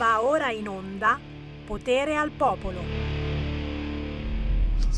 Va ora in onda Potere al Popolo.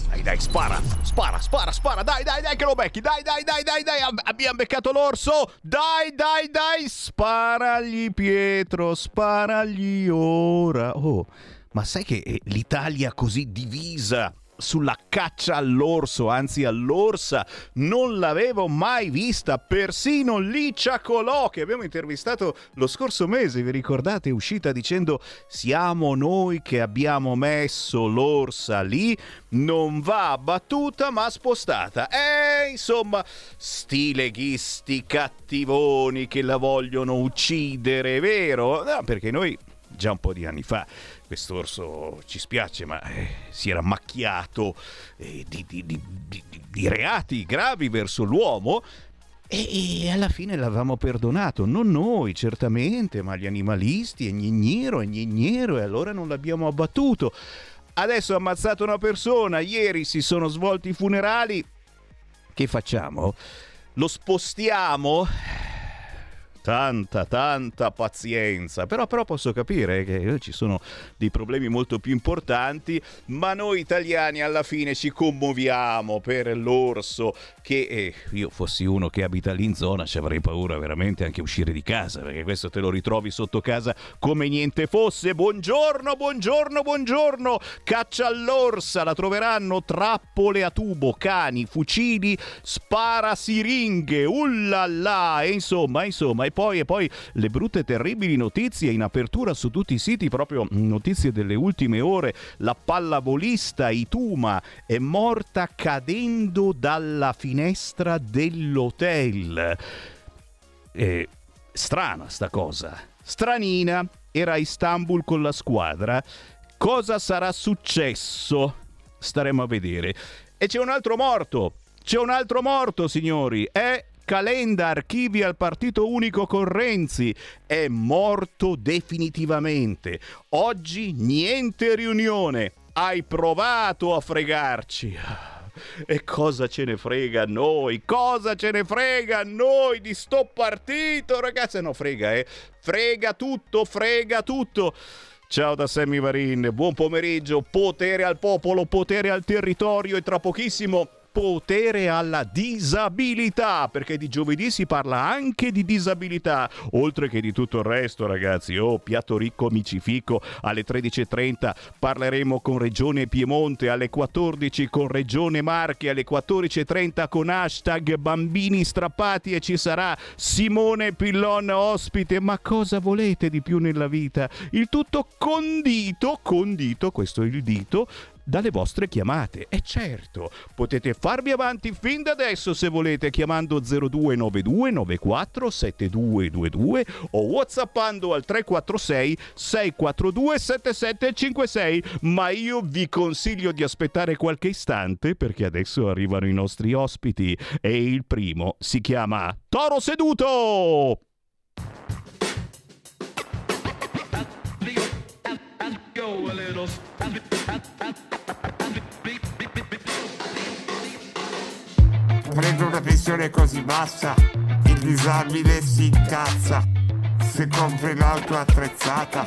Dai, dai, spara, spara, spara, spara, dai, dai, dai, che lo becchi, dai, dai, dai, dai, dai, abbiamo beccato l'orso, dai, dai, dai, sparagli Pietro, sparagli ora. Oh, ma sai che eh, l'Italia così divisa sulla caccia all'orso, anzi all'orsa, non l'avevo mai vista, persino Licia Colò che abbiamo intervistato lo scorso mese, vi ricordate, è uscita dicendo siamo noi che abbiamo messo l'orsa lì, non va abbattuta ma spostata. E insomma, sti leghisti cattivoni che la vogliono uccidere, vero? No, perché noi già un po' di anni fa quest'orso ci spiace, ma eh, si era macchiato eh, di, di, di, di, reati gravi verso l'uomo. E, alla fine l'avevamo perdonato, non noi certamente, ma gli animalisti, e Gnignero, e Gnignero, e allora non l'abbiamo abbattuto. Adesso ha ammazzato una persona, ieri si sono svolti i funerali. Che facciamo? Lo spostiamo? Tanta, tanta pazienza. Però, però posso capire che ci sono dei problemi molto più importanti, ma noi italiani alla fine ci commuoviamo per l'orso che eh, io fossi uno che abita lì in zona ci avrei paura veramente anche uscire di casa, perché questo te lo ritrovi sotto casa come niente fosse. Buongiorno, buongiorno, buongiorno. Caccia all'orsa, la troveranno trappole a tubo, cani, fucili, spara siringhe, ullala, e insomma, insomma, poi, e poi le brutte terribili notizie in apertura su tutti i siti, proprio notizie delle ultime ore. La pallavolista Ituma è morta cadendo dalla finestra dell'hotel. Eh, strana sta cosa. Stranina. Era a Istanbul con la squadra. Cosa sarà successo? Staremo a vedere. E c'è un altro morto. C'è un altro morto, signori. È Calenda archivia il partito unico con Renzi. È morto definitivamente. Oggi niente riunione. Hai provato a fregarci. E cosa ce ne frega a noi? Cosa ce ne frega a noi di sto partito? Ragazzi, no, frega, eh. Frega tutto, frega tutto. Ciao da Sammy Varin, buon pomeriggio, potere al popolo, potere al territorio e tra pochissimo potere alla disabilità, perché di giovedì si parla anche di disabilità, oltre che di tutto il resto, ragazzi. Oh, piatto ricco micifico alle 13.30 parleremo con Regione Piemonte, alle 14 con Regione Marche, alle 14.30 con hashtag bambini strappati e ci sarà Simone Pillon ospite. Ma cosa volete di più nella vita? Il tutto condito, condito, questo è il dito, dalle vostre chiamate. E certo, potete farvi avanti fin da adesso se volete chiamando 0292 94 7222 o whatsappando al 346 642 7756. Ma io vi consiglio di aspettare qualche istante perché adesso arrivano i nostri ospiti e il primo si chiama Toro Seduto! Go a little. Prendo una pensione così bassa, il disabile si incazza. Se compri l'auto attrezzata,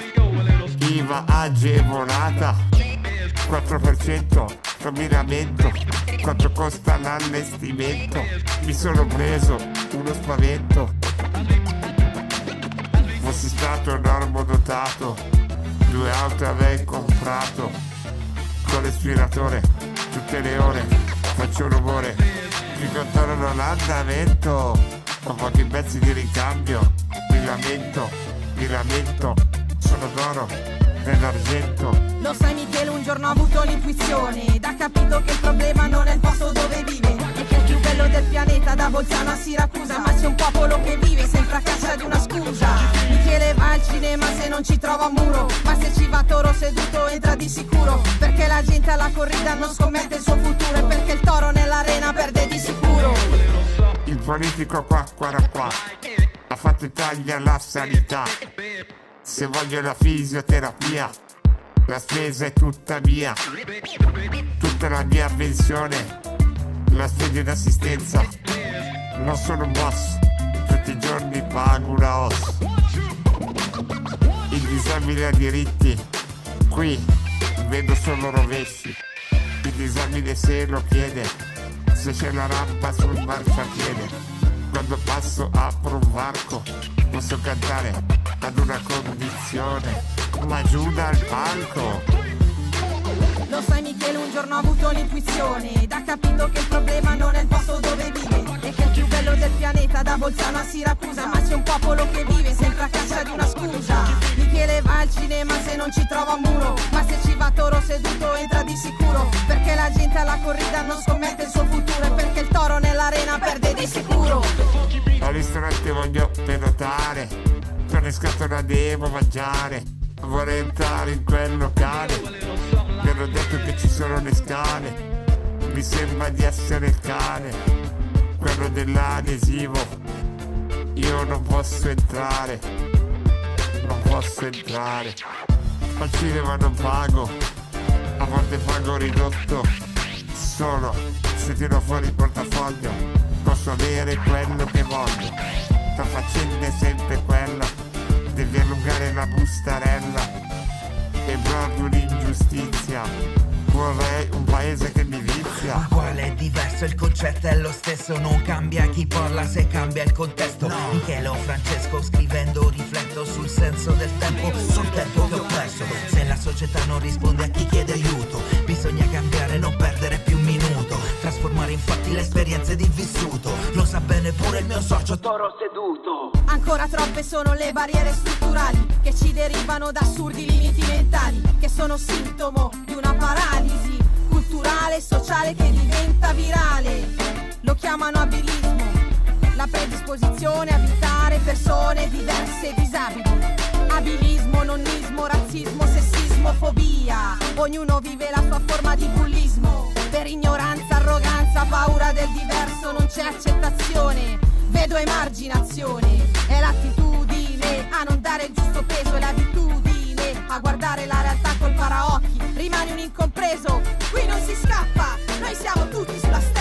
IVA agevolata, 4% combinamento, quanto costa l'allestimento? Mi sono preso uno spavento. Fossi stato normodotato, due auto avrei comprato, con l'aspiratore tutte le ore, faccio rumore mi controllano l'andamento con pochi pezzi di ricambio mi lamento mi lamento sono d'oro nell'argento lo sai Michele un giorno ho avuto l'intuizione. Ed ha capito che il problema non è il posto dove vive. E che è il più bello del pianeta da Bolzano a Siracusa. Ma c'è un popolo che vive sempre a caccia di una scusa. Michele va al cinema se non ci trova un muro. Ma se ci va toro seduto entra di sicuro. Perché la gente alla corrida non scommette il suo futuro. E perché il toro nell'arena perde di sicuro. Il politico qua qua qua ha fatto Italia la sanità se voglio la fisioterapia la spesa è tutta mia tutta la mia pensione la spesa d'assistenza non sono un boss tutti i giorni pago una os il disabile disabile a diritti, qui vedo solo rovesci. Il disabile se lo chiede, se c'è la rampa sul marciapiede. Quando passo apro un varco, posso cantare ad una condizione, ma giù dal palco. Lo sai Michele, un giorno ho avuto l'intuizione. Ha capito che il problema non è il posto dove vive. E che è il più bello del pianeta da Bolzano a Siracusa, ma c'è un popolo che vive sempre a caccia di una scusa. Michele va al cinema se non ci trova un muro, ma se ci va toro seduto entra di sicuro, perché la gente alla corrida non scommette il suo futuro. E perché il toro nell'arena perde di sicuro. Al ristorante voglio prenotare, per le scatole devo mangiare, vorrei entrare in quel locale mi hanno detto che ci sono le scale. Mi sembra di essere il cane, quello dell'adesivo. Io non posso entrare, non posso entrare. Al cinema non pago, a volte pago ridotto. Solo se tiro fuori il portafoglio posso avere quello che voglio. La faccenda sempre quella, devi allungare la bustarella è proprio l'ingiustizia. Vorrei un paese che mi vizia. Ma quale è diverso? Il concetto è lo stesso, non cambia chi parla se cambia il contesto. No. Michele o Francesco scrivendo rifletto sul senso del tempo, sul tempo che ho perso. Se la società non risponde a chi chiede aiuto, bisogna cambiare, non perdere più un minuto. Trasformare infatti le esperienze di vissuto. Lo sa bene pure il mio socio toro seduto. Ancora troppe sono le barriere strutturali che ci derivano da assurdi limiti mentali, che sono sintomo di una paralisi culturale e sociale che diventa virale. Lo chiamano abilismo, la predisposizione a abitare persone diverse e disabili. Abilismo, nonnismo, razzismo, sessismo, fobia. Ognuno vive la sua forma di bullismo. Per ignoranza, arroganza, paura del diverso non c'è accettazione. Vedo emarginazione, è l'attitudine a non dare il giusto peso, è l'abitudine a guardare la realtà col paraocchi. Rimani un incompreso, qui non si scappa, noi siamo tutti sulla barca.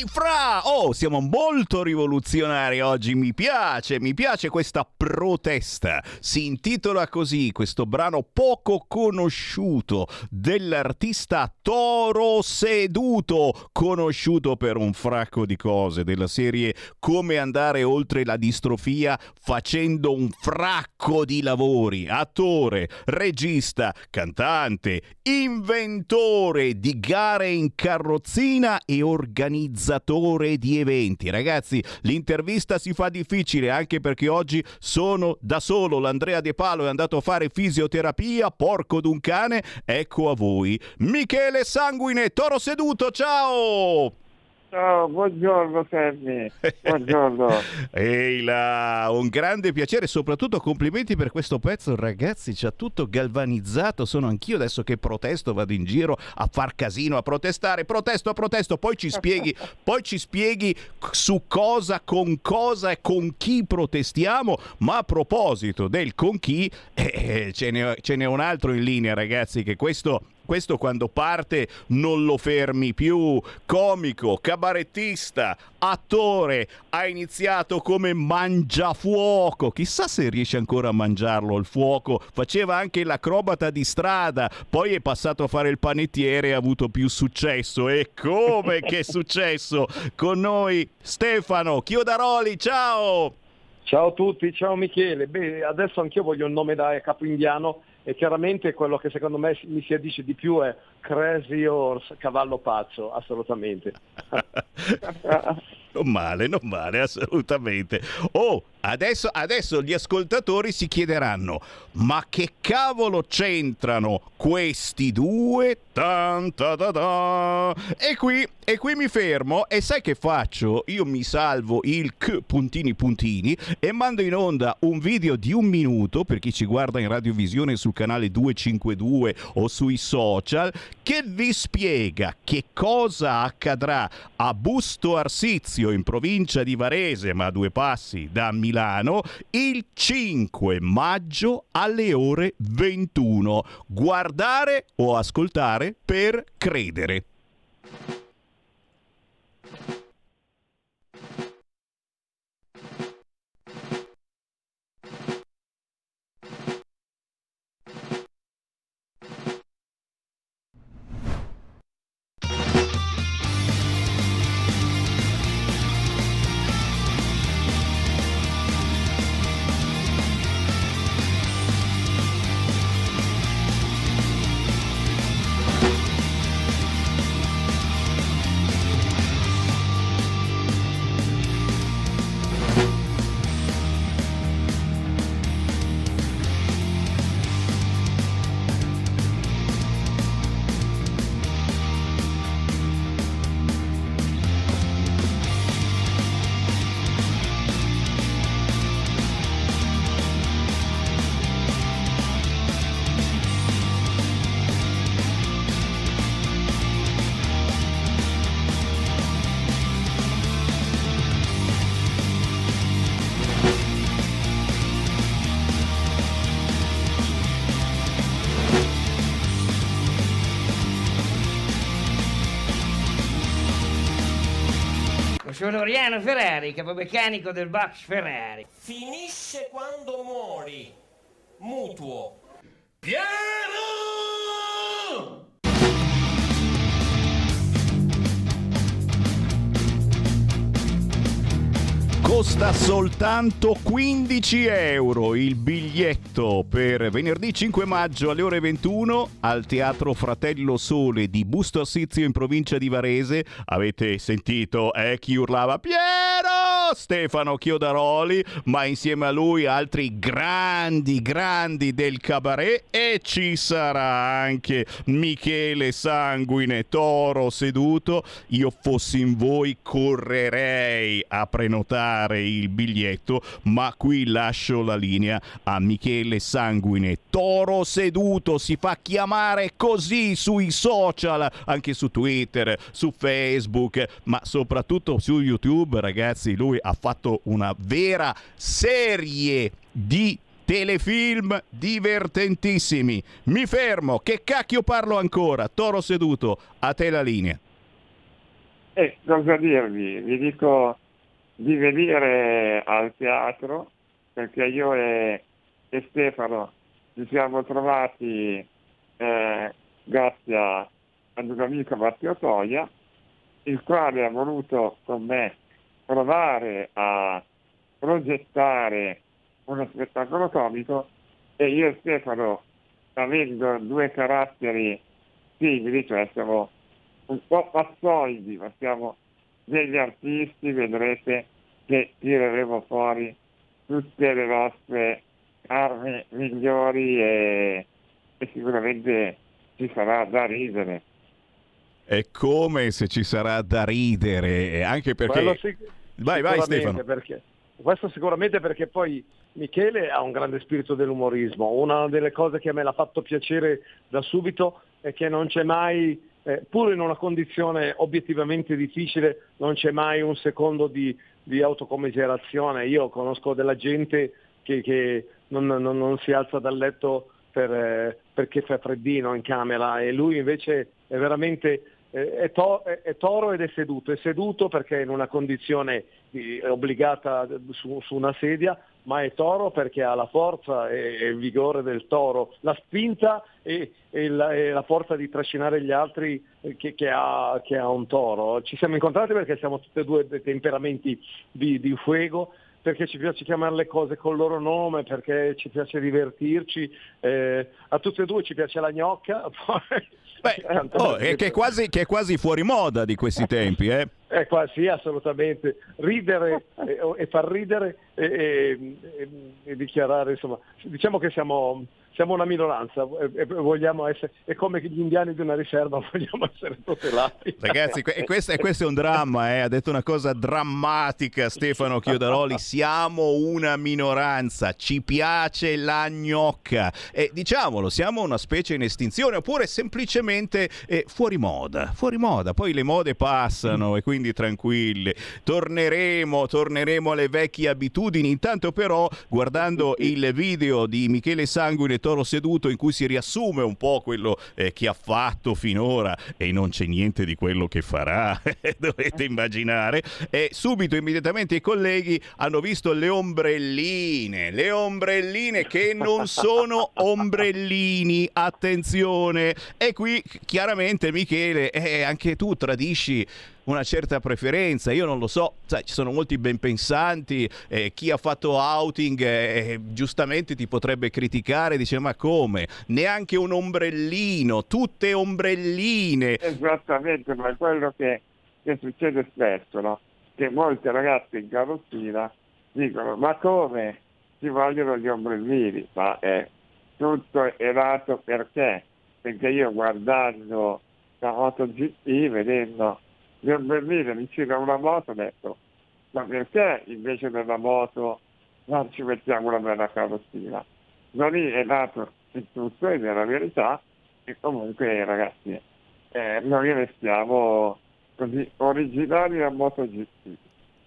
Ehi fra! Oh, siamo molto rivoluzionari oggi, mi piace, mi piace questa protesta. Si intitola così questo brano poco conosciuto dell'artista Toro Seduto, conosciuto per un fracco di cose della serie Come andare oltre la distrofia facendo un fracco di lavori. Attore, regista, cantante, inventore di gare in carrozzina e organizzatore organizzatore di eventi. Ragazzi, l'intervista si fa difficile anche perché oggi sono da solo. L'Andrea De Palo è andato a fare fisioterapia, porco d'un cane. Ecco a voi Michele Sanguine, toro seduto, ciao! Ciao, buongiorno Sammy, buongiorno. Ehi là, un grande piacere, soprattutto complimenti per questo pezzo. Ragazzi, ci ha tutto galvanizzato, sono anch'io adesso che protesto, vado in giro a far casino, a protestare, protesto, protesto, poi ci spieghi, poi ci spieghi su cosa, con cosa e con chi protestiamo, ma a proposito del con chi, eh, ce, n'è, ce n'è un altro in linea ragazzi che questo questo quando parte non lo fermi più. Comico, cabarettista, attore, ha iniziato come mangiafuoco. Chissà se riesce ancora a mangiarlo il fuoco. Faceva anche l'acrobata di strada, poi è passato a fare il panettiere e ha avuto più successo. E come che è successo? Con noi Stefano Chiodaroli, ciao! Ciao a tutti, ciao Michele. Beh, adesso anch'io voglio un nome da capo indiano e chiaramente quello che secondo me mi si addice di più è Crazy Horse, cavallo pazzo, assolutamente. non male, non male, assolutamente. Oh, adesso, adesso gli ascoltatori si chiederanno, ma che cavolo c'entrano questi due? Tan, ta, ta, ta. E qui, e qui mi fermo e sai che faccio? Io mi salvo il K puntini puntini e mando in onda un video di un minuto per chi ci guarda in radiovisione sul canale 252 o sui social che vi spiega che cosa accadrà a Busto Arsizio in provincia di Varese, ma a due passi da Milano, il 5 maggio alle ore 21. Guardare o ascoltare per credere. Sono Oriano Ferrari, capomeccanico del box Ferrari. Finisce quando muori. Mutuo. Piano! Costa soltanto 15 euro il biglietto per venerdì 5 maggio alle ore 21 al Teatro Fratello Sole di Busto Assizio in provincia di Varese. Avete sentito eh, chi urlava Piero! Stefano Chiodaroli, ma insieme a lui altri grandi, grandi del cabaret. E ci sarà anche Michele Sanguine, toro seduto. Io fossi in voi correrei a prenotare il biglietto, ma qui lascio la linea a Michele Sanguine, toro seduto, si fa chiamare così sui social, anche su Twitter, su Facebook, ma soprattutto su YouTube, ragazzi, lui ha fatto una vera serie di telefilm divertentissimi. Mi fermo, che cacchio parlo ancora? Toro seduto, a te la linea. E cosa dirvi? Vi dico di venire al teatro perché io e, e Stefano ci siamo trovati eh, grazie ad un amico Matteo Toia, il quale ha voluto con me provare a progettare uno spettacolo comico e io e Stefano, avendo due caratteri simili, cioè siamo un po' pazzoidi, ma siamo degli artisti, vedrete che tireremo fuori tutte le nostre armi migliori e, e sicuramente ci sarà da ridere. È come se ci sarà da ridere, anche perché... Quello sì- Vai, vai Stefano. Perché, questo sicuramente perché poi Michele ha un grande spirito dell'umorismo. Una delle cose che a me l'ha fatto piacere da subito è che non c'è mai, eh, pur in una condizione obiettivamente difficile, non c'è mai un secondo di, di autocommiserazione. Io conosco della gente che, che non, non- non si alza dal letto per, eh, perché fa freddino in camera e lui invece è veramente è, to- è- toro ed è seduto, è seduto perché è in una condizione di- è obbligata su, su una sedia, ma è toro perché ha la forza e, e il vigore del toro, la spinta e, e la, e la forza di trascinare gli altri eh, che, che ha, che ha un toro. Ci siamo incontrati perché siamo tutti e due dei temperamenti di, di fuego, perché ci piace chiamare le cose col loro nome, perché ci piace divertirci, eh, a tutti e due ci piace la gnocca. poi- Oh, è che, è quasi, che è quasi fuori moda di questi tempi, eh? Eh, qua, sì, assolutamente. Ridere e, e far ridere e, e- e- e dichiarare, insomma, diciamo che siamo, siamo una minoranza e, vogliamo essere, è come gli indiani di una riserva, vogliamo essere tutelati. Ragazzi, e questo, questo è un dramma, eh? ha detto una cosa drammatica Stefano Chiodaroli, siamo una minoranza, ci piace la gnocca e diciamolo, siamo una specie in estinzione oppure semplicemente eh, fuori moda, fuori moda, poi le mode passano e quindi tranquilli, torneremo, torneremo alle vecchie abitudini, intanto però guardando il video di Michele Sanguine Toro Seduto in cui si riassume un po' quello eh, che ha fatto finora e non c'è niente di quello che farà, dovete immaginare. E subito, immediatamente i colleghi hanno visto le ombrelline, le ombrelline che non sono ombrellini, attenzione. E qui chiaramente Michele, eh, anche tu tradisci una certa preferenza, io non lo so, sai, ci sono molti ben pensanti, eh, chi ha fatto outing eh, giustamente ti potrebbe criticare, dice ma come? Neanche un ombrellino, tutte ombrelline. Esattamente, ma è quello che, che succede spesso, no? Che molte ragazze in carrozzina dicono ma come ci vogliono gli ombrellini? Ma è tutto errato perché? Perché io guardando la MotoGP, vedendo gli ombrellini vicino a una moto, ho detto ma perché invece della moto non ci mettiamo una bella carrozzina? Da lì è nato il tutto ed è la verità e comunque ragazzi eh, noi restiamo così originali a MotoGP.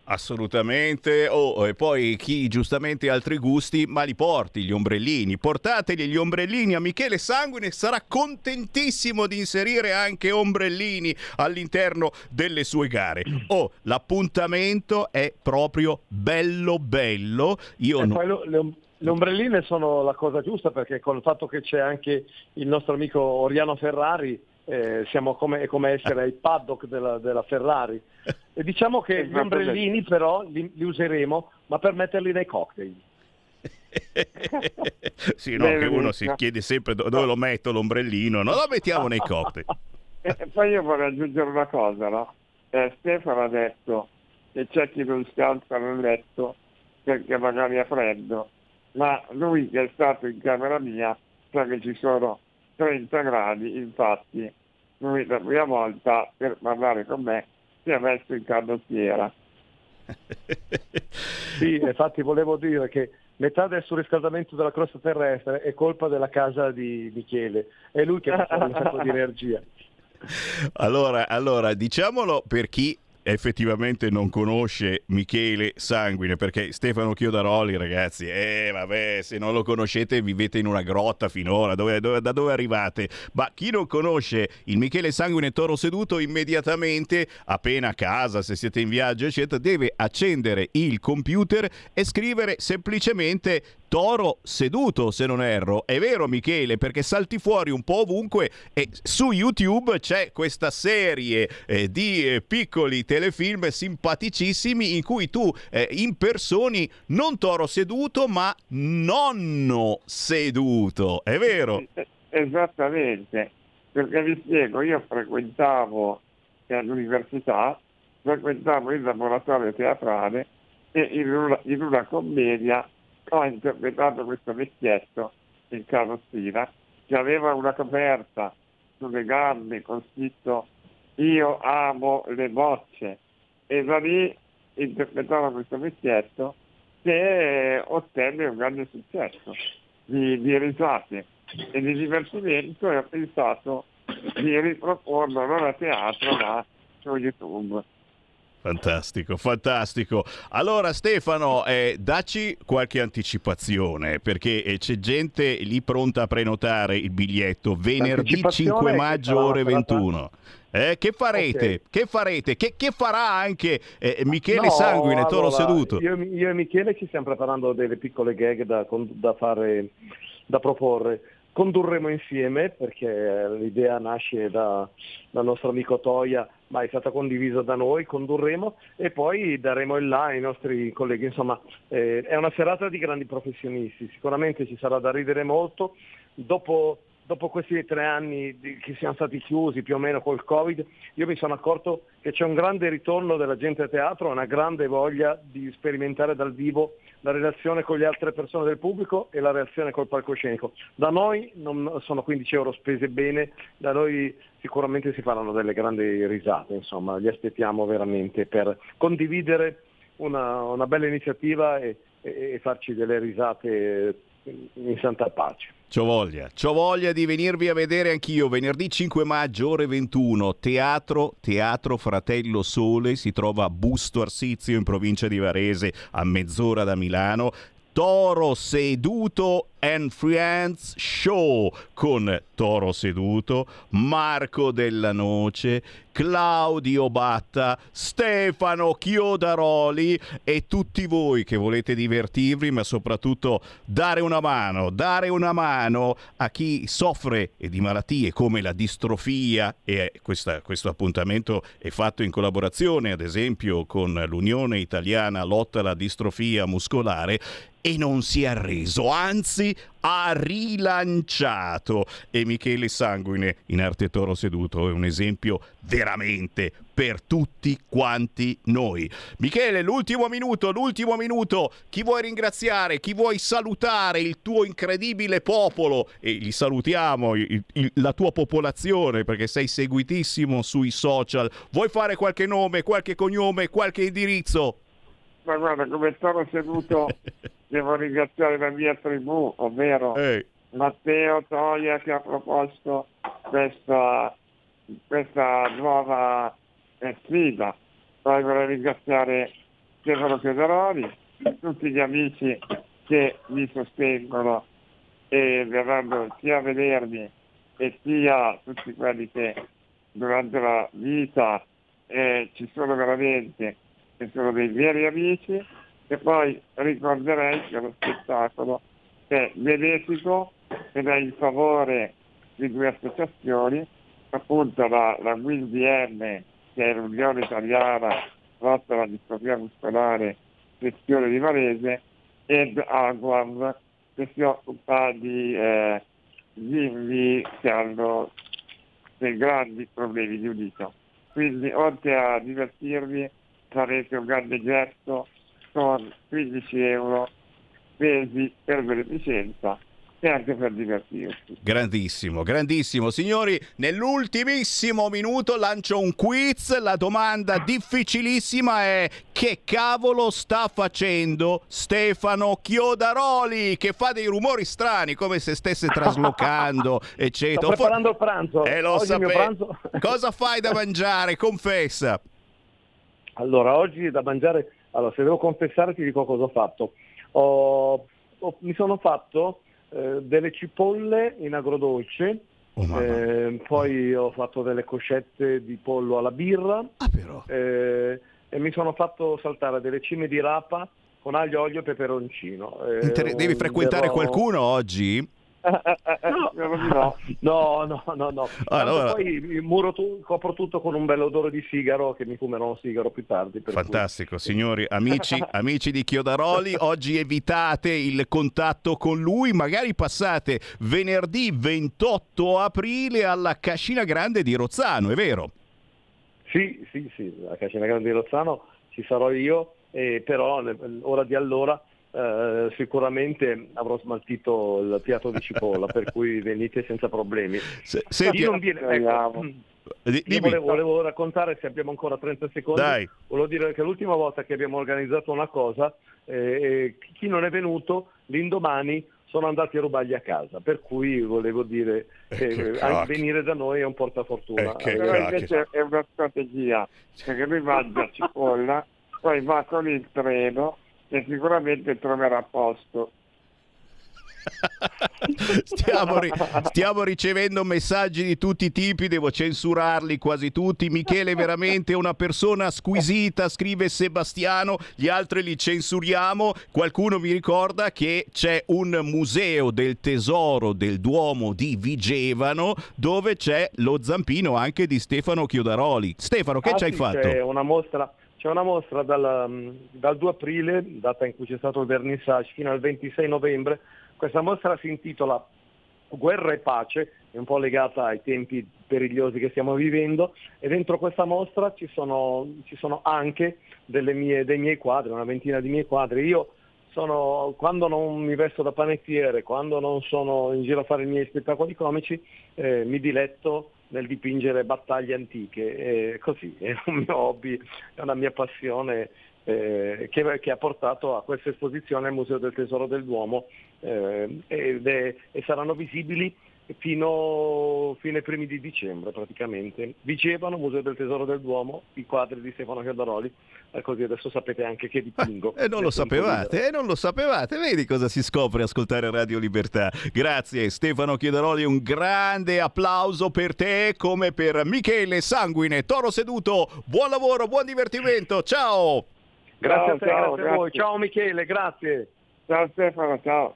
Assolutamente. Oh, e poi chi giustamente ha altri gusti, ma li porti gli ombrellini. Portateli gli ombrellini a Michele Sanguine, sarà contentissimo di inserire anche ombrellini all'interno delle sue gare. Oh, l'appuntamento è proprio bello bello. Io E no- poi lo- le, le ombrelline sono la cosa giusta perché con il fatto che c'è anche il nostro amico Oriano Ferrari, eh, siamo come, è come essere ai paddock della, della Ferrari. E diciamo che gli ombrellini però li, li useremo, ma per metterli nei cocktail. sì, no, che uno si chiede sempre do- dove lo metto l'ombrellino. No, lo mettiamo nei cocktail. E e poi io vorrei aggiungere una cosa, no? Eh, Stefano ha detto che c'è chi non scalza nel letto perché magari ha freddo, ma lui che è stato in camera mia sa che ci sono 30 gradi, infatti lui la prima volta per parlare con me si è messo in carrozziera. Sì, infatti volevo dire che metà del surriscaldamento della crosta terrestre è colpa della casa di Michele, è lui che fa fuori un sacco di energia. Allora, allora, diciamolo per chi effettivamente non conosce Michele Sanguine, perché Stefano Chiodaroli, ragazzi, eh vabbè, se non lo conoscete vivete in una grotta finora, dove- dove- da dove arrivate? Ma chi non conosce il Michele Sanguine Toro Seduto, immediatamente, appena a casa, se siete in viaggio, eccetera, deve accendere il computer e scrivere semplicemente Toro seduto, se non erro. È vero, Michele, perché salti fuori un po' ovunque e su YouTube c'è questa serie eh, di eh, piccoli telefilm simpaticissimi in cui tu eh, impersoni non Toro seduto, ma nonno seduto. È vero? Eh, Esattamente, perché vi spiego, io frequentavo eh, all'università, frequentavo il laboratorio teatrale e in una, in una commedia ho interpretato questo vecchietto in carrozzina che aveva una coperta sulle gambe con scritto io amo le bocce e da lì interpretavo questo vecchietto che ottenne un grande successo di, di risate e di divertimento e ho pensato di riproporlo non a teatro ma su YouTube. Fantastico, fantastico. Allora Stefano, eh, dacci qualche anticipazione perché eh, c'è gente lì pronta a prenotare il biglietto venerdì L'anticipazione 5 è che maggio ore una serata- 21. Eh, che farete? Ok. Che farete? Che, che farà anche eh, Michele No, Sanguine, Toro allora, Seduto? Io, io e Michele ci stiamo preparando delle piccole gag da, da fare, da proporre. Condurremo insieme perché l'idea nasce da- dal nostro amico Toia, ma è stata condivisa da noi, condurremo e poi daremo il là ai nostri colleghi. Insomma, eh, è una serata di grandi professionisti, sicuramente ci sarà da ridere molto. Dopo, dopo questi tre anni che siamo stati chiusi più o meno col Covid, io mi sono accorto che c'è un grande ritorno della gente a teatro, una grande voglia di sperimentare dal vivo la relazione con le altre persone del pubblico e la reazione col palcoscenico. Da noi non sono 15 euro spese bene, da noi sicuramente si faranno delle grandi risate, insomma, li aspettiamo veramente per condividere una, una bella iniziativa e, e- e farci delle risate in santa pace. C'ho voglia, c'ho voglia di venirvi a vedere anch'io venerdì 5 maggio ore 21, Teatro, Teatro Fratello Sole, si trova a Busto Arsizio in provincia di Varese, a mezz'ora da Milano. Toro Seduto and Friends Show con Toro Seduto, Marco Della Noce, Claudio Batta, Stefano Chiodaroli e tutti voi che volete divertirvi ma soprattutto dare una mano, dare una mano a chi soffre di malattie come la distrofia. E questa- questo appuntamento è fatto in collaborazione ad esempio con l'Unione Italiana Lotta alla Distrofia Muscolare e non si è arreso, anzi ha rilanciato. E Michele Sanguine in arte toro seduto è un esempio veramente per tutti quanti noi. Michele, l'ultimo minuto, l'ultimo minuto. Chi vuoi ringraziare? Chi vuoi salutare? Il tuo incredibile popolo e li salutiamo, il- il- la tua popolazione perché sei seguitissimo sui social. Vuoi fare qualche nome, qualche cognome, qualche indirizzo? Ma guarda, come sono seduto devo ringraziare la mia tribù, ovvero Ehi. Matteo Toia che ha proposto questa, questa nuova eh, sfida. Poi vorrei ringraziare Stefano Pedoroli, tutti gli amici che mi sostengono e verranno sia a vedermi e sia tutti quelli che durante la vita eh, ci sono veramente, che sono dei veri amici e poi ricorderei che lo spettacolo è benefico ed è in favore di due associazioni, appunto la, la WILDM, che è l'Unione Italiana lotta alla distrofia muscolare sezione di Varese, ed Aguam, che si occupa di eh, bimbi che hanno dei grandi problemi di udito. Quindi oltre a divertirvi farete un grande gesto con 15 euro spesi per beneficenza e anche per divertirsi. Grandissimo, grandissimo. Signori, nell'ultimissimo minuto lancio un quiz. La domanda difficilissima è che cavolo sta facendo Stefano Chiodaroli che fa dei rumori strani come se stesse traslocando, eccetera. Sto preparando il pranzo. Eh, lo sapevo. pranzo- Cosa fai da mangiare? Confessa. Allora, oggi da mangiare, allora se devo confessare ti dico cosa ho fatto. Ho- ho- mi sono fatto eh, delle cipolle in agrodolce, Oh, eh, poi ho fatto delle coscette di pollo alla birra Ah, però. eh, e mi sono fatto saltare delle cime di rapa con aglio, olio e peperoncino. Eh, Inter- devi frequentare berrò- qualcuno oggi? No, no, no, no, no. Tanto Allora- Poi muro tu- copro tutto con un bell'odore di sigaro che mi fumerò un sigaro più tardi. per cui- Fantastico, signori, amici, amici di Chiodaroli, oggi evitate il contatto con lui, magari passate venerdì 28 aprile alla Cascina Grande di Rozzano, è vero? Sì, sì, sì, la Cascina Grande di Rozzano ci sarò io, eh, però ora di allora eh, sicuramente avrò smaltito il piatto di cipolla, per cui venite senza problemi. Se- senti- Chi non viene- ecco, io volevo, volevo raccontare, se abbiamo ancora 30 secondi, Dai. volevo dire che l'ultima volta che abbiamo organizzato una cosa, eh, eh, chi non è venuto, l'indomani sono andati a rubargli a casa, per cui volevo dire che Eh, che venire da noi è un portafortuna. Eh, che Eh, Però cacchio. invece è una strategia, perché lui mangia cipolla, poi va con il treno e sicuramente troverà posto. Stiamo, ri- stiamo ricevendo messaggi di tutti i tipi, devo censurarli quasi tutti. Michele è veramente una persona squisita, scrive Sebastiano, gli altri li censuriamo. Qualcuno mi ricorda che c'è un museo del tesoro del Duomo di Vigevano dove c'è lo zampino anche di Stefano Chiodaroli. Stefano, che Ah, ci hai sì, fatto? C'è una mostra, c'è una mostra dal, mm, dal 2 aprile, data in cui c'è stato il vernissage, fino al 26 novembre. Questa mostra si intitola Guerra e pace, è un po' legata ai tempi perigliosi che stiamo vivendo e dentro questa mostra ci sono, ci sono anche mie- dei miei quadri, una ventina di miei quadri. Io sono, quando non mi vesto da panettiere, quando non sono in giro a fare i miei spettacoli comici, eh, mi diletto nel dipingere battaglie antiche. E così, è un mio hobby, è una mia passione eh, che, che ha portato a questa esposizione al Museo del Tesoro del Duomo eh, ed è- e saranno visibili fino, fino ai primi di dicembre praticamente. Vigevano, Museo del Tesoro del Duomo, i quadri di Stefano Chiadaroli, eh, così adesso sapete anche che dipingo. E non lo Nel tempo libero. sapevate, e non lo sapevate. Vedi cosa si scopre ascoltare Radio Libertà. Grazie Stefano Chiederoli, un grande applauso per te come per Michele Sanguine, Toro Seduto. Buon lavoro, buon divertimento. Ciao! Grazie Ciao, a te, ciao, grazie a voi. grazie. Ciao Michele, grazie. Ciao Stefano, ciao.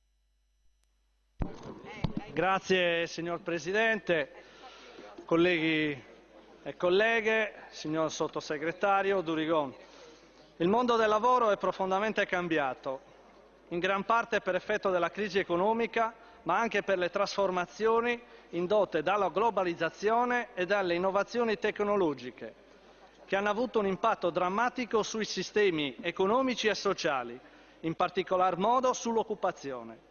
Grazie signor Presidente, colleghi e colleghe, signor Sottosegretario Durigon. Il mondo del lavoro è profondamente cambiato, in gran parte per effetto della crisi economica, ma anche per le trasformazioni indotte dalla globalizzazione e dalle innovazioni tecnologiche, che hanno avuto un impatto drammatico sui sistemi economici e sociali, in particolar modo sull'occupazione.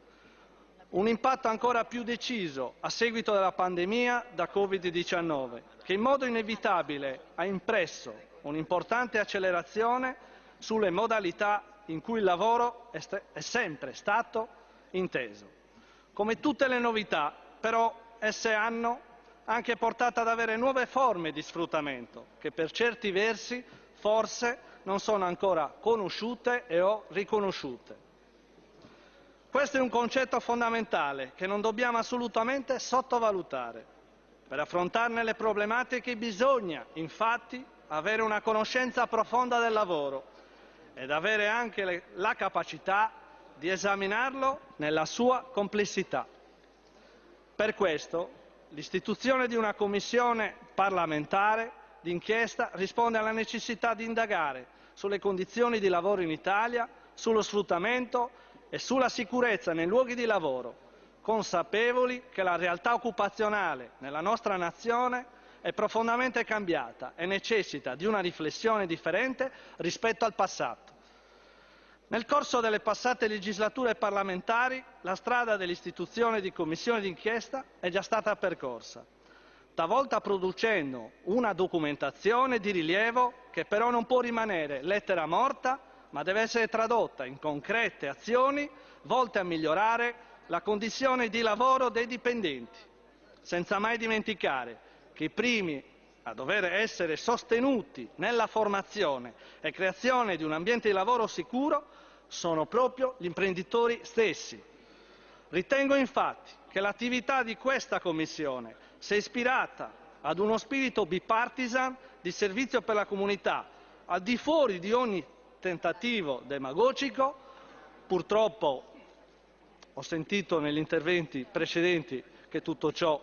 Un impatto ancora più deciso a seguito della pandemia da Covid-19, che in modo inevitabile ha impresso un'importante accelerazione sulle modalità in cui il lavoro è, sempre stato inteso. Come tutte le novità, però, esse hanno anche portato ad avere nuove forme di sfruttamento, che per certi versi forse non sono ancora conosciute e o riconosciute. Questo è un concetto fondamentale che non dobbiamo assolutamente sottovalutare. Per affrontarne le problematiche bisogna, infatti, avere una conoscenza profonda del lavoro ed avere anche le, la capacità di esaminarlo nella sua complessità. Per questo l'istituzione di una commissione parlamentare d'inchiesta risponde alla necessità di indagare sulle condizioni di lavoro in Italia, sullo sfruttamento e sulla sicurezza nei luoghi di lavoro, consapevoli che la realtà occupazionale nella nostra nazione è profondamente cambiata e necessita di una riflessione differente rispetto al passato. Nel corso delle passate legislature parlamentari la strada dell'istituzione di commissioni d'inchiesta è già stata percorsa, talvolta producendo una documentazione di rilievo che però non può rimanere lettera morta ma deve essere tradotta in concrete azioni volte a migliorare la condizione di lavoro dei dipendenti, senza mai dimenticare che i primi a dover essere sostenuti nella formazione e creazione di un ambiente di lavoro sicuro sono proprio gli imprenditori stessi. Ritengo infatti che l'attività di questa Commissione sia ispirata ad uno spirito bipartisan di servizio per la comunità, al di fuori di ogni tentativo demagogico. Purtroppo ho sentito negli interventi precedenti che tutto ciò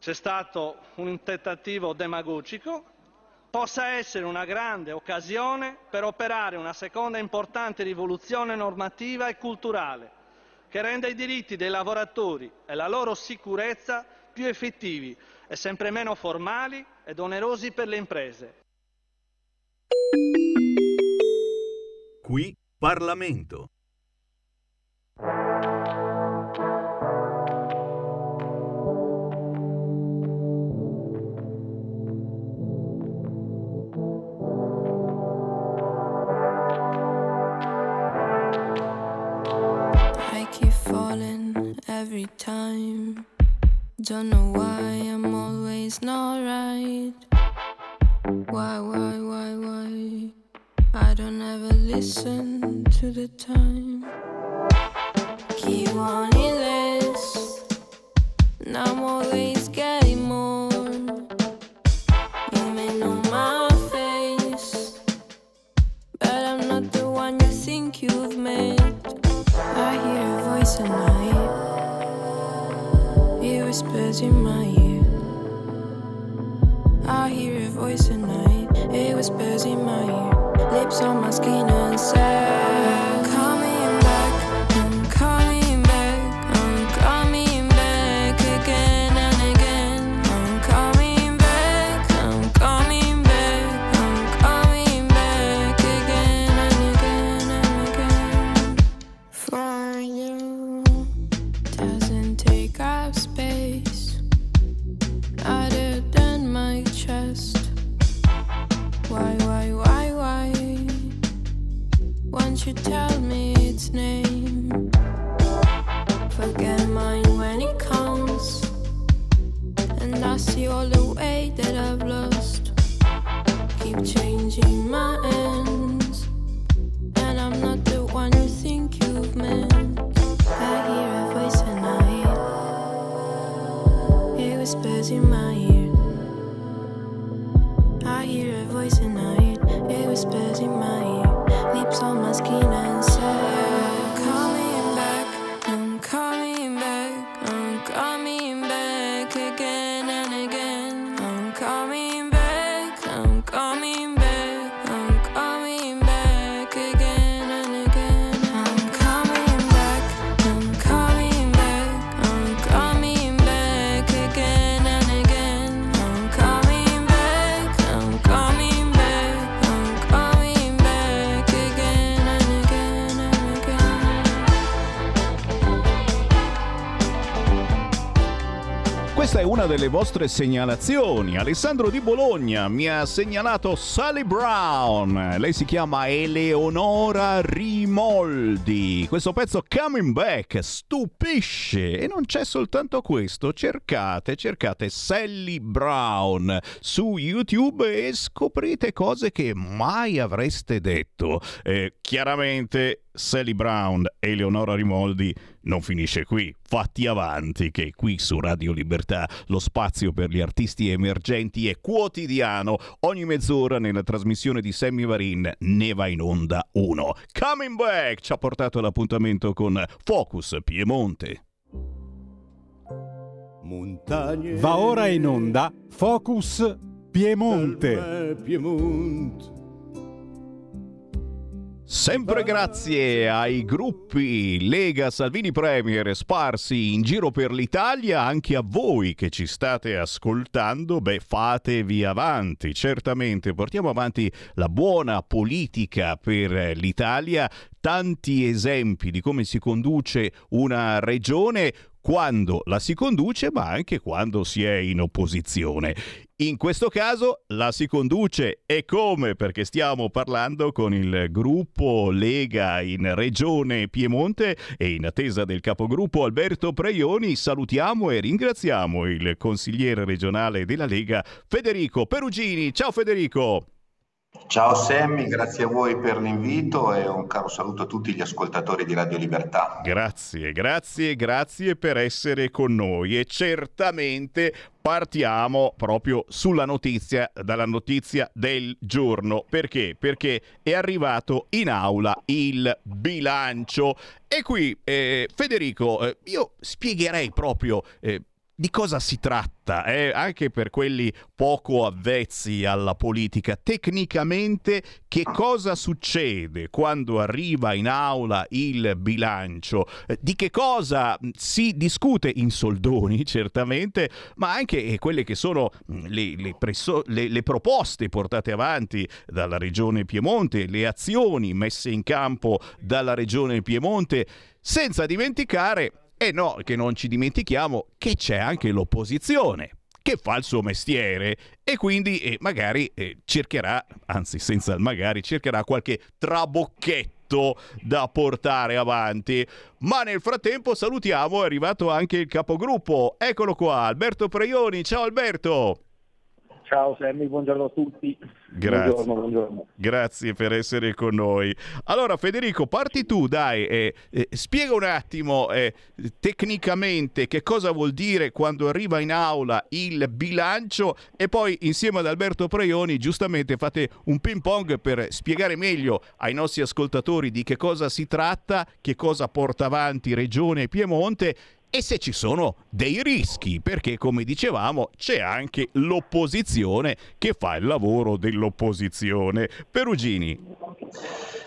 c'è stato un tentativo demagogico, possa essere una grande occasione per operare una seconda importante rivoluzione normativa e culturale che renda i diritti dei lavoratori e la loro sicurezza più effettivi e sempre meno formali ed onerosi per le imprese. Qui Parlamento. Every time. Don't know why delle vostre segnalazioni. Alessandro di Bologna mi ha segnalato Sally Brown. Lei si chiama Eleonora Rimoldi. Questo pezzo Coming Back stupisce e non c'è soltanto questo. Cercate, cercate Sally Brown su YouTube e scoprite cose che mai avreste detto. Eh, chiaramente Sally Brown e Eleonora Rimoldi non finisce qui. Fatti avanti che qui su Radio Libertà lo spazio per gli artisti emergenti è quotidiano. Ogni mezz'ora nella trasmissione di Sammy Varin ne va in onda uno. Coming Back ci ha portato l'appuntamento con Focus Piemonte. Montagne. Va ora in onda Focus Piemonte. Piemonte. Sempre grazie ai gruppi Lega Salvini Premier sparsi in giro per l'Italia, anche a voi che ci state ascoltando, beh fatevi avanti, certamente portiamo avanti la buona politica per l'Italia, tanti esempi di come si conduce una regione quando la si conduce ma anche quando si è in opposizione. In questo caso la si conduce e come? Perché stiamo parlando con il gruppo Lega in Regione Piemonte e in attesa del capogruppo Alberto Preioni salutiamo e ringraziamo il consigliere regionale della Lega Federico Perugini. Ciao Federico! Ciao Sammy, grazie a voi per l'invito e un caro saluto a tutti gli ascoltatori di Radio Libertà. Grazie, grazie, grazie per essere con noi e certamente partiamo proprio sulla notizia, dalla notizia del giorno. Perché? Perché è arrivato in aula il bilancio e qui eh, Federico, eh, io spiegherei proprio... Eh, di cosa si tratta, eh? anche per quelli poco avvezzi alla politica. Tecnicamente, che cosa succede quando arriva in aula il bilancio? Eh, di che cosa si discute in soldoni, certamente, ma anche quelle che sono le, le, presso- le, le proposte portate avanti dalla Regione Piemonte, le azioni messe in campo dalla Regione Piemonte, senza dimenticare e no, che non ci dimentichiamo che c'è anche l'opposizione che fa il suo mestiere e quindi eh, magari eh, cercherà, anzi senza magari, cercherà qualche trabocchetto da portare avanti. Ma nel frattempo salutiamo, è arrivato anche il capogruppo. Eccolo qua, Alberto Preioni. Ciao Alberto. Ciao Sammy, buongiorno a tutti. Grazie. Buongiorno, buongiorno. Grazie per essere con noi. Allora Federico, parti tu, dai, eh, eh, spiega un attimo eh, tecnicamente che cosa vuol dire quando arriva in aula il bilancio e poi insieme ad Alberto Preioni giustamente fate un ping pong per spiegare meglio ai nostri ascoltatori di che cosa si tratta, che cosa porta avanti Regione Piemonte e se ci sono dei rischi, perché come dicevamo c'è anche l'opposizione che fa il lavoro dell'opposizione. Perugini.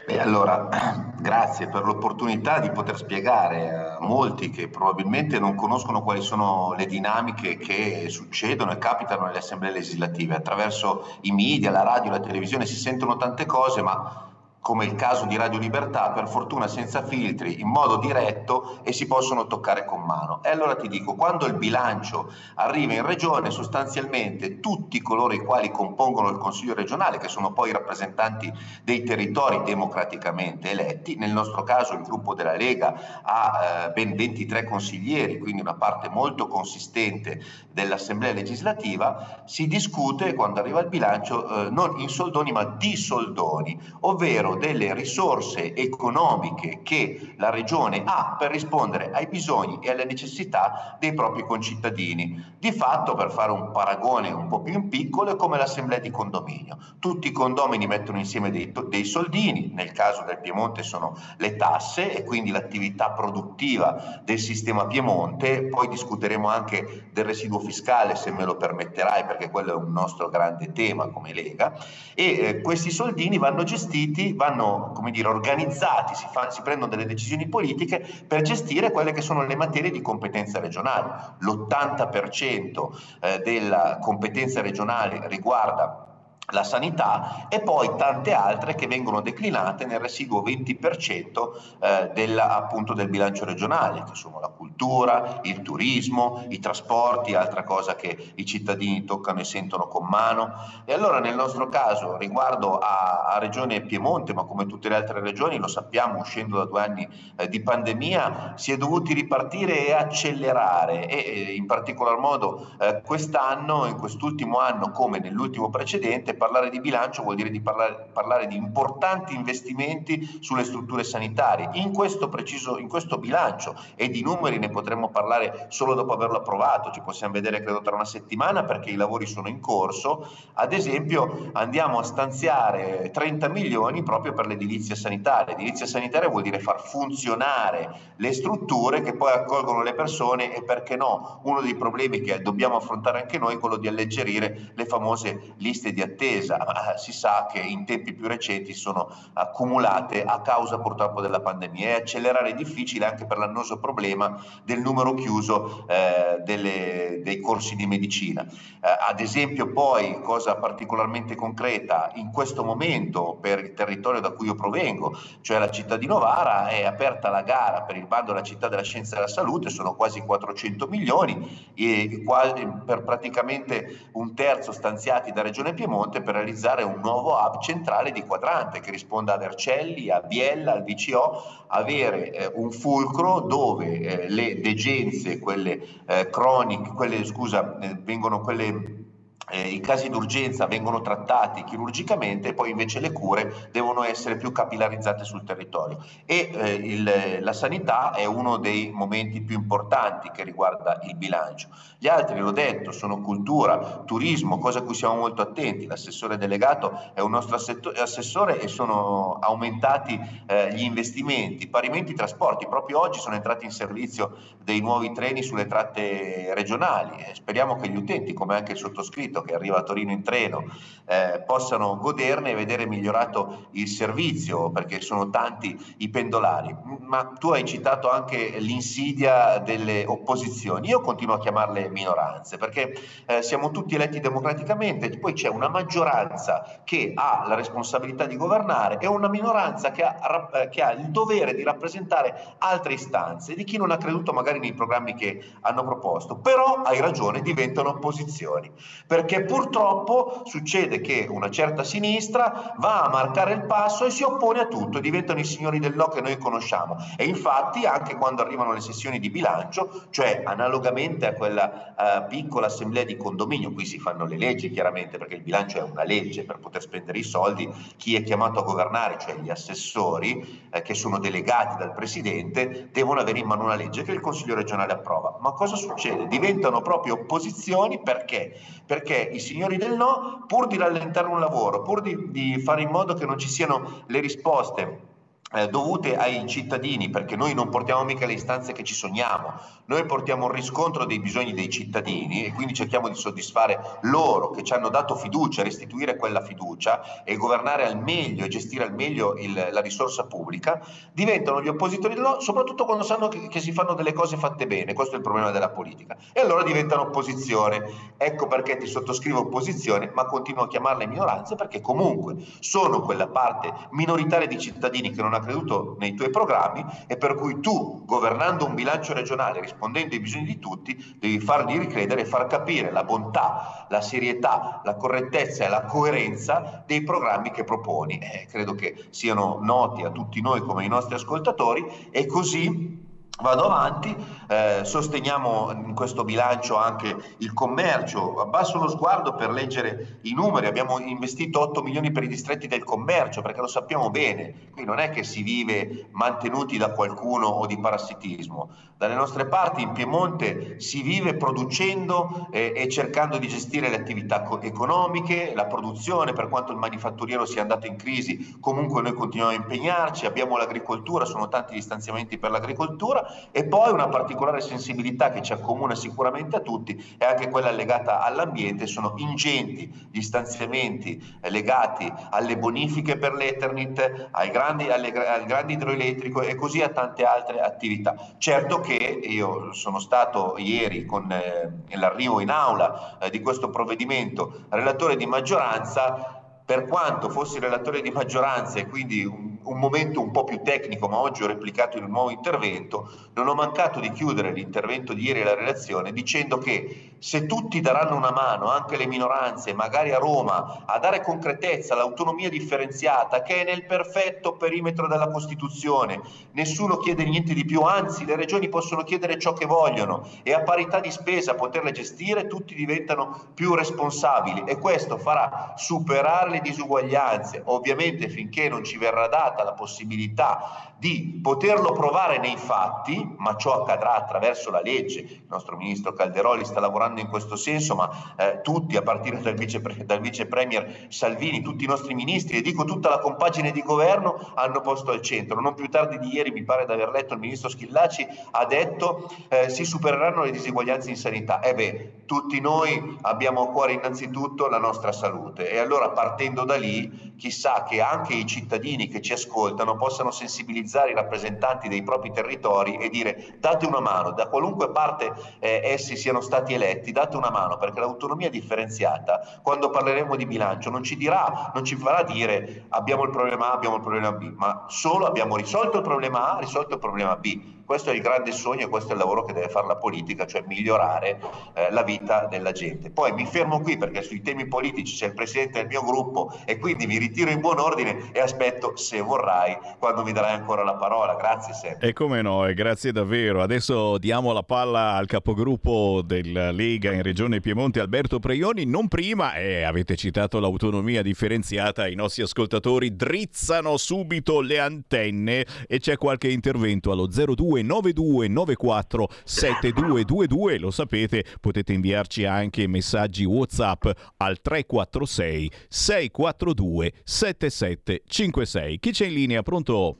Beh, allora, grazie per l'opportunità di poter spiegare a molti che probabilmente non conoscono quali sono le dinamiche che succedono e capitano nelle assemblee legislative. Attraverso i media, la radio, la televisione si sentono tante cose, ma come il caso di Radio Libertà, per fortuna senza filtri, in modo diretto e si possono toccare con mano. E allora ti dico, quando il bilancio arriva in regione, sostanzialmente tutti coloro i quali compongono il Consiglio regionale, che sono poi i rappresentanti dei territori democraticamente eletti, nel nostro caso il gruppo della Lega ha eh, ben 23 consiglieri, quindi una parte molto consistente dell'Assemblea legislativa, si discute quando arriva il bilancio eh, non in soldoni ma di soldoni, ovvero delle risorse economiche che la regione ha per rispondere ai bisogni e alle necessità dei propri concittadini. Di fatto, per fare un paragone un po' più in piccolo, è come l'assemblea di condominio. Tutti i condomini mettono insieme dei, dei soldini, nel caso del Piemonte sono le tasse e quindi l'attività produttiva del sistema Piemonte, poi discuteremo anche del residuo fiscale se me lo permetterai perché quello è un nostro grande tema come Lega e eh, questi soldini vanno gestiti, vanno dire, organizzati, si, fa, si prendono delle decisioni politiche per gestire quelle che sono le materie di competenza regionale. L'80% eh, della competenza regionale riguarda la sanità e poi tante altre che vengono declinate nel residuo 20% eh, del, appunto del bilancio regionale, che sono la cultura, il turismo, i trasporti, altra cosa che i cittadini toccano e sentono con mano. E allora nel nostro caso, riguardo a, a Regione Piemonte, ma come tutte le altre regioni, lo sappiamo, uscendo da due anni eh, di pandemia, si è dovuti ripartire e accelerare e, e in particolar modo eh, quest'anno, in quest'ultimo anno come nell'ultimo precedente, parlare di bilancio vuol dire di parlare, parlare, di importanti investimenti sulle strutture sanitarie. In questo preciso, in questo bilancio e di numeri ne potremmo parlare solo dopo averlo approvato, ci possiamo vedere credo tra una settimana perché i lavori sono in corso. Ad esempio andiamo a stanziare 30 milioni proprio per l'edilizia sanitaria. Edilizia sanitaria vuol dire far funzionare le strutture che poi accolgono le persone e perché no, uno dei problemi che dobbiamo affrontare anche noi è quello di alleggerire le famose liste di attesa attesa si sa che in tempi più recenti sono accumulate a causa purtroppo della pandemia e accelerare è difficile anche per l'annoso problema del numero chiuso eh, delle, dei corsi di medicina. Eh, ad esempio poi, cosa particolarmente concreta, in questo momento per il territorio da cui io provengo, cioè la città di Novara, è aperta la gara per il bando della città della scienza e della salute, sono quasi 400 milioni e quasi per praticamente un terzo stanziati da Regione Piemonte per realizzare un nuovo hub centrale di quadrante che risponda a Vercelli, a Biella, al VCO, avere eh, un fulcro dove eh, le degenze, quelle eh, croniche, quelle, scusa, eh, vengono quelle eh, i casi d'urgenza vengono trattati chirurgicamente e poi invece le cure devono essere più capillarizzate sul territorio e eh, il, la sanità è uno dei momenti più importanti che riguarda il bilancio. Gli altri, l'ho detto, sono cultura, turismo, cosa a cui siamo molto attenti. L'assessore delegato è un nostro assessore e sono aumentati eh, gli investimenti, parimenti i trasporti. Proprio oggi sono entrati in servizio dei nuovi treni sulle tratte regionali. Eh, speriamo che gli utenti, come anche il sottoscritto, che arriva a Torino in treno eh, possano goderne e vedere migliorato il servizio perché sono tanti i pendolari. Ma tu hai citato anche l'insidia delle opposizioni, io continuo a chiamarle minoranze perché eh, siamo tutti eletti democraticamente, poi c'è una maggioranza che ha la responsabilità di governare e una minoranza che ha, eh, che ha il dovere di rappresentare altre istanze di chi non ha creduto magari nei programmi che hanno proposto, però hai ragione, diventano opposizioni. Perché perché purtroppo succede che una certa sinistra va a marcare il passo e si oppone a tutto, diventano i signori del no che noi conosciamo. E infatti anche quando arrivano le sessioni di bilancio, cioè analogamente a quella uh, piccola assemblea di condominio, qui si fanno le leggi chiaramente perché il bilancio è una legge per poter spendere i soldi, chi è chiamato a governare, cioè gli assessori eh, che sono delegati dal presidente, devono avere in mano una legge che il Consiglio regionale approva. Ma cosa succede? Diventano proprio opposizioni perché? Perché i signori del no, pur di rallentare un lavoro, pur di, di fare in modo che non ci siano le risposte eh, dovute ai cittadini, perché noi non portiamo mica le istanze che ci sogniamo, noi portiamo un riscontro dei bisogni dei cittadini e quindi cerchiamo di soddisfare loro che ci hanno dato fiducia, restituire quella fiducia e governare al meglio e gestire al meglio il, la risorsa pubblica, diventano gli oppositori no, soprattutto quando sanno che, che si fanno delle cose fatte bene, questo è il problema della politica, e allora diventano opposizione. Ecco perché ti sottoscrivo opposizione, ma continuo a chiamarle minoranze perché comunque sono quella parte minoritaria di cittadini che non ha creduto nei tuoi programmi e per cui tu, governando un bilancio regionale, rispondendo ai bisogni di tutti, devi fargli ricredere e far capire la bontà, la serietà, la correttezza e la coerenza dei programmi che proponi. Eh, credo che siano noti a tutti noi come i nostri ascoltatori e così Vado avanti, eh, sosteniamo in questo bilancio anche il commercio, abbasso lo sguardo per leggere i numeri, abbiamo investito 8 milioni per i distretti del commercio perché lo sappiamo bene, qui non è che si vive mantenuti da qualcuno o di parassitismo, dalle nostre parti in Piemonte si vive producendo eh, e cercando di gestire le attività co- economiche, la produzione, per quanto il manifatturiero sia andato in crisi, comunque noi continuiamo a impegnarci, abbiamo l'agricoltura, sono tanti gli stanziamenti per l'agricoltura e poi una particolare sensibilità che ci accomuna sicuramente a tutti è anche quella legata all'ambiente, sono ingenti gli stanziamenti eh, legati alle bonifiche per l'Eternit, ai grandi, alle, al grande idroelettrico e così a tante altre attività. Certo che io sono stato ieri con eh, l'arrivo in aula eh, di questo provvedimento relatore di maggioranza per quanto fossi relatore di maggioranza e quindi un, un, momento un po' più tecnico, ma oggi ho replicato in un nuovo intervento, non ho mancato di chiudere l'intervento di ieri e la relazione dicendo che se tutti daranno una mano, anche le minoranze, magari a Roma, a dare concretezza all'autonomia differenziata che è nel perfetto perimetro della Costituzione, nessuno chiede niente di più, anzi le regioni possono chiedere ciò che vogliono e a parità di spesa poterle gestire, tutti diventano più responsabili e questo farà superare le disuguaglianze, ovviamente finché non ci verrà data la possibilità di poterlo provare nei fatti, ma ciò accadrà attraverso la legge. Il nostro ministro Calderoli sta lavorando in questo senso, ma eh, tutti, a partire dal vice, dal vice premier Salvini, tutti i nostri ministri e dico tutta la compagine di governo hanno posto al centro. Non più tardi di ieri, mi pare di aver letto, il ministro Schillaci ha detto eh, si supereranno le disuguaglianze in sanità. E beh, tutti noi abbiamo a cuore innanzitutto la nostra salute e allora partendo da lì, chissà che anche i cittadini che ci ascoltano possano sensibilizzare i rappresentanti dei propri territori e dire date una mano, da qualunque parte eh, essi siano stati eletti, date una mano perché l'autonomia differenziata, quando parleremo di bilancio, non ci dirà, non ci farà dire abbiamo il problema A, abbiamo il problema B, ma solo abbiamo risolto il problema A, risolto il problema B. Questo è il grande sogno e questo è il lavoro che deve fare la politica, cioè migliorare eh, la vita della gente. Poi mi fermo qui perché sui temi politici c'è il presidente del mio gruppo e quindi mi ritiro in buon ordine e aspetto, se vorrai, quando mi darai ancora la parola. Grazie sempre. E come no, e grazie davvero. Adesso diamo la palla al capogruppo della Lega in Regione Piemonte, Alberto Preioni. Non prima, e avete citato l'autonomia differenziata, i nostri ascoltatori drizzano subito le antenne e c'è qualche intervento allo 02 9294 7222, lo sapete, potete inviarci anche messaggi WhatsApp al 346 642 7756. Chi c'è in linea? Pronto?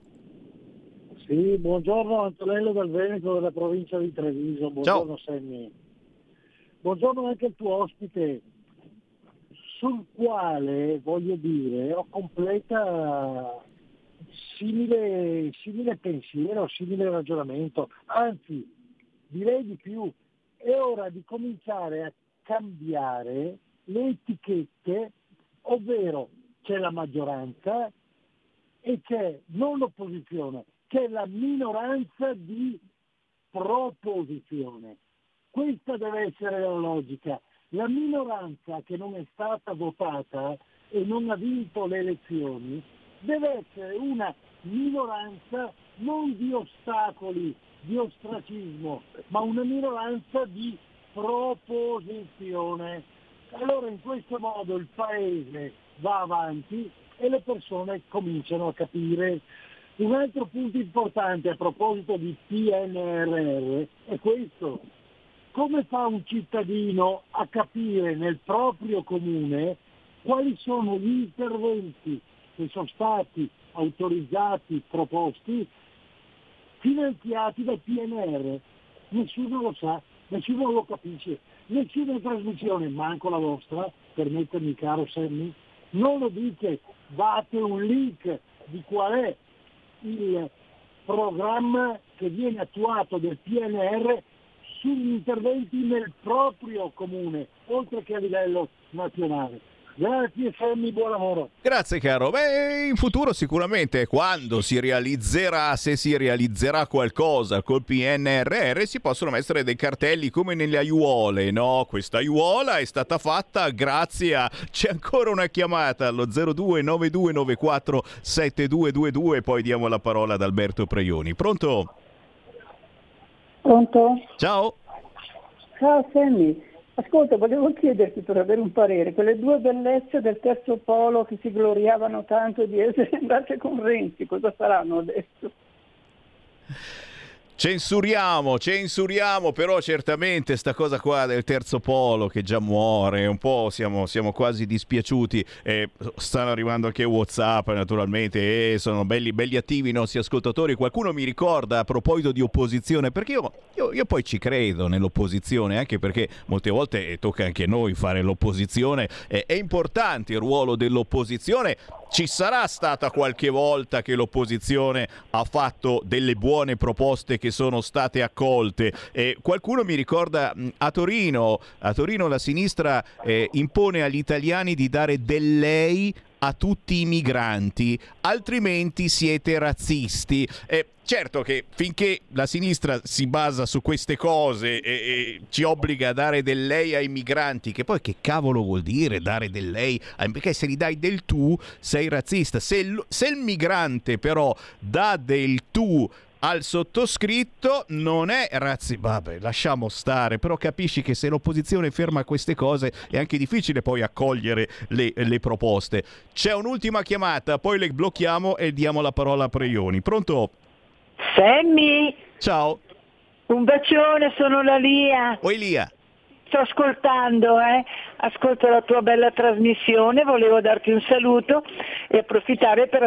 Sì, buongiorno Antonello del Veneto della provincia di Treviso, buongiorno. Sammy. Buongiorno anche al tuo ospite, sul quale voglio dire ho completa simile, simile pensiero, simile ragionamento, anzi direi di più, è ora di cominciare a cambiare le etichette, ovvero c'è la maggioranza e c'è non l'opposizione, c'è la minoranza di proposizione. Questa deve essere la logica. La minoranza che non è stata votata e non ha vinto le elezioni deve essere una minoranza non di ostacoli, di ostracismo, ma una minoranza di proposizione. Allora in questo modo il paese va avanti e le persone cominciano a capire. Un altro punto importante a proposito di PNRR è questo. Come fa un cittadino a capire nel proprio comune quali sono gli interventi che sono stati autorizzati, proposti, finanziati dal PNR. Nessuno lo sa, nessuno lo capisce, nessuna trasmissione, manco la vostra, permettermi caro Sammy, non lo dice, date un link di qual è il programma che viene attuato del PNR sugli interventi nel proprio comune, oltre che a livello nazionale. Grazie Sammy, buon lavoro. Grazie caro. Beh, in futuro sicuramente quando si realizzerà, se si realizzerà qualcosa col PNRR, si possono mettere dei cartelli come nelle aiuole, no? Questa aiuola è stata fatta grazie a... C'è ancora una chiamata allo 029294 7222, poi diamo la parola ad Alberto Preioni. Pronto? Pronto? Ciao. Ciao Sammy. Ascolta, volevo chiederti per avere un parere, quelle due bellezze del terzo polo che si gloriavano tanto di essere andate con Renzi, cosa faranno adesso? Censuriamo, censuriamo, però certamente sta cosa qua del terzo polo che già muore, un po' siamo, siamo quasi dispiaciuti, eh, stanno arrivando anche Whatsapp naturalmente e sono belli, belli, attivi i nostri ascoltatori, qualcuno mi ricorda a proposito di opposizione, perché io, io, io poi ci credo nell'opposizione, anche perché molte volte eh, tocca anche a noi fare l'opposizione, eh, è importante il ruolo dell'opposizione, ci sarà stata qualche volta che l'opposizione ha fatto delle buone proposte che sono state accolte. Eh, qualcuno mi ricorda a Torino, a Torino la sinistra eh, impone agli italiani di dare del lei a tutti i migranti, altrimenti siete razzisti. Eh, certo che finché la sinistra si basa su queste cose e, e ci obbliga a dare del lei ai migranti, che poi che cavolo vuol dire dare del lei? Perché se gli dai del tu sei razzista. Se se il migrante però dà del tu al sottoscritto non è razzi vabbè lasciamo stare però capisci che se l'opposizione ferma queste cose è anche difficile poi accogliere le, le proposte c'è un'ultima chiamata poi le blocchiamo e diamo la parola a Preioni pronto? Sammy, ciao un bacione, sono la Lia. Oi Lia Sto ascoltando, eh? ascolto la tua bella trasmissione, volevo darti un saluto e approfittare per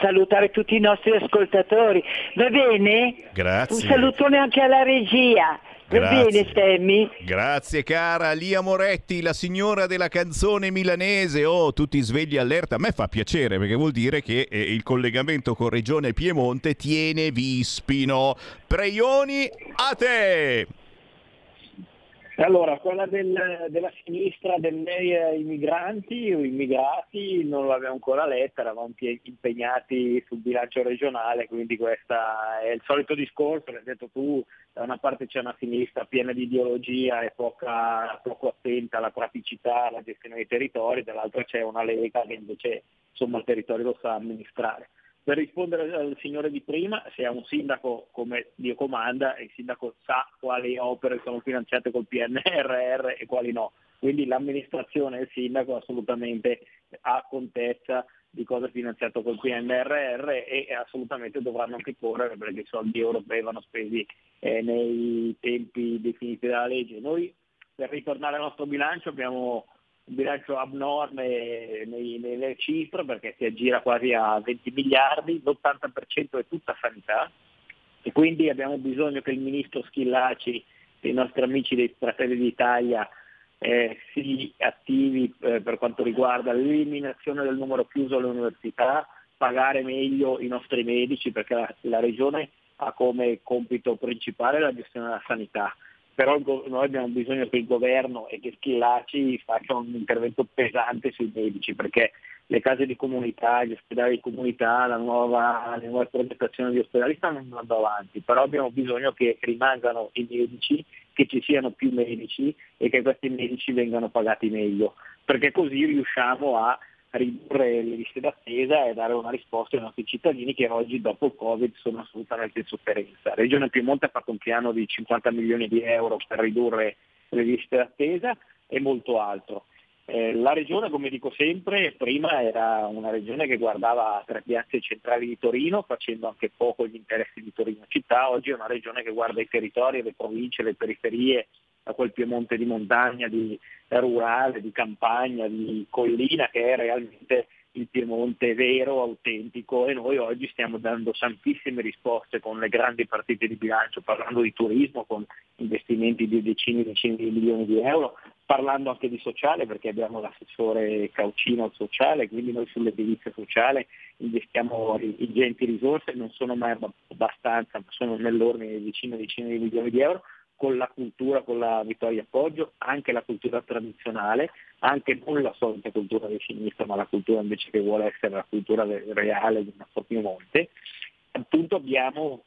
salutare tutti i nostri ascoltatori. Va bene? Grazie. Un salutone anche alla regia. Va Grazie. bene? Grazie cara Lia Moretti, la signora della canzone milanese. Oh, tutti svegli allerta. A me fa piacere perché vuol dire che eh, il collegamento con Regione Piemonte tiene Vispino. Preioni a te. Allora, quella del- della sinistra del lei ai migranti o immigrati non l'abbiamo ancora letta, eravamo impegnati sul bilancio regionale, quindi questo è il solito discorso, l'hai detto tu, da una parte c'è una sinistra piena di ideologia e poca- poco attenta alla praticità, alla gestione dei territori, dall'altra c'è una Lega che invece insomma, il territorio lo sa amministrare. Per rispondere al signore di prima, se è un sindaco come Dio comanda, il sindaco sa quali opere sono finanziate col PNRR e quali no. Quindi l'amministrazione e il sindaco assolutamente ha contezza di cosa è finanziato col PNRR e assolutamente dovranno anche correre perché i soldi europei vanno spesi eh, nei tempi definiti dalla legge. Noi per ritornare al nostro bilancio abbiamo un bilancio abnorme nelle cifre perché si aggira quasi a 20 miliardi, l'80% è tutta sanità. E quindi abbiamo bisogno che il ministro Schillaci e i nostri amici dei Fratelli d'Italia eh, si attivi eh, per quanto riguarda l'eliminazione del numero chiuso alle università, pagare meglio i nostri medici perché la, la Regione ha come compito principale la gestione della sanità però noi abbiamo bisogno che il governo e che Schillaci faccia un intervento pesante sui medici perché le case di comunità, gli ospedali di comunità, la nuova, le nuove progettazioni di ospedali stanno andando avanti, però abbiamo bisogno che rimangano i medici, che ci siano più medici e che questi medici vengano pagati meglio, perché così riusciamo a ridurre le liste d'attesa e dare una risposta ai nostri cittadini che oggi dopo il Covid sono assolutamente in sofferenza. La Regione Piemonte ha fatto un piano di 50 milioni di euro per ridurre le liste d'attesa e molto altro. Eh, la regione, come dico sempre, prima era una regione che guardava tre piazze centrali di Torino, facendo anche poco gli interessi di Torino città, oggi è una regione che guarda i territori, le province, le periferie, a quel Piemonte di montagna, di rurale, di campagna, di collina che è realmente il Piemonte vero, autentico. E noi oggi stiamo dando tantissime risposte con le grandi partite di bilancio, parlando di turismo con investimenti di decine e decine di milioni di euro, parlando anche di sociale perché abbiamo l'assessore Caucino al sociale, quindi noi sull'edilizia sociale investiamo ingenti risorse, non sono mai abbastanza, sono nell'ordine di decine e decine di milioni di euro, con la cultura, con la Vittoria Appoggio, anche la cultura tradizionale, anche non la solita cultura di sinistra, ma la cultura invece che vuole essere la cultura reale del nostro Piemonte. Appunto abbiamo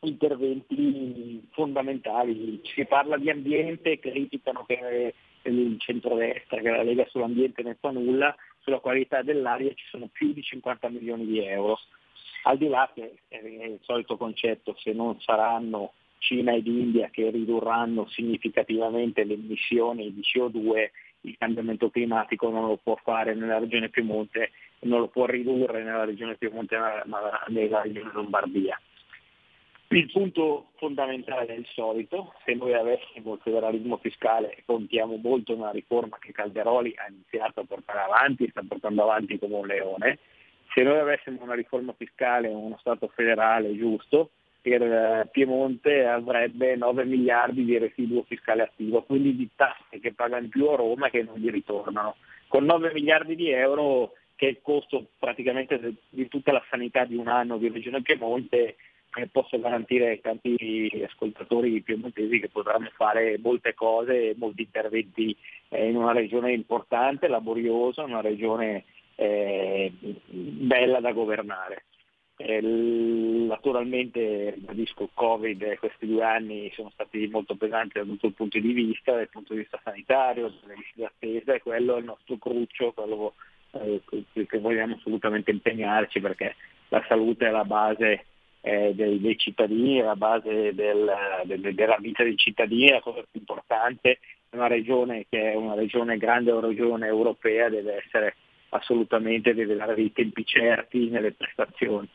interventi fondamentali, si parla di ambiente, criticano che il centrodestra, che la Lega sull'ambiente ne fa nulla, sulla qualità dell'aria ci sono più di 50 milioni di euro. Al di là che è il solito concetto, se non saranno Cina ed India che ridurranno significativamente le emissioni di CO2, il cambiamento climatico non lo può fare nella regione Piemonte, non lo può ridurre nella regione Piemonte ma nella regione Lombardia. Il punto fondamentale è il solito, se noi avessimo il federalismo fiscale contiamo molto una riforma che Calderoli ha iniziato a portare avanti, sta portando avanti come un leone, se noi avessimo una riforma fiscale, uno Stato federale giusto, per eh, Piemonte avrebbe 9 miliardi di residuo fiscale attivo, quindi di tasse che paga in più a Roma e che non gli ritornano. Con 9 miliardi di euro, che è il costo praticamente di tutta la sanità di un anno di Regione Piemonte, eh, posso garantire ai tanti ascoltatori piemontesi che potranno fare molte cose, molti interventi eh, in una regione importante, laboriosa, una regione bella da governare. Naturalmente ribadisco il Covid questi due anni sono stati molto pesanti da tutto il punto di vista, dal punto di vista sanitario, delle liste d'attesa e quello è il nostro cruccio, quello eh, che vogliamo assolutamente impegnarci perché la salute è la base eh, dei, dei, cittadini, è la base del, del, della vita dei cittadini, la cosa più importante, una regione che è una regione grande, una regione europea deve essere assolutamente, deve dare dei tempi certi nelle prestazioni.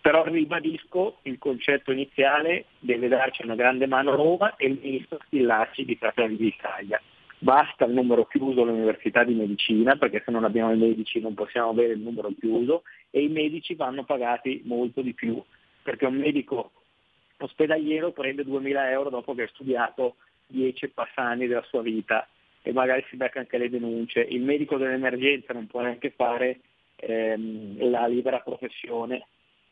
Però ribadisco il concetto iniziale, deve darci una grande mano Roma e il ministro Schillaci di Fratelli d'Italia. Basta il numero chiuso all'università di medicina, perché se non abbiamo i medici non possiamo avere il numero chiuso e i medici vanno pagati molto di più, perché un medico ospedaliero prende 2.000 euro dopo ha studiato 10 e passa anni della sua vita e magari si becca anche le denunce. Il medico dell'emergenza non può neanche fare ehm, la libera professione,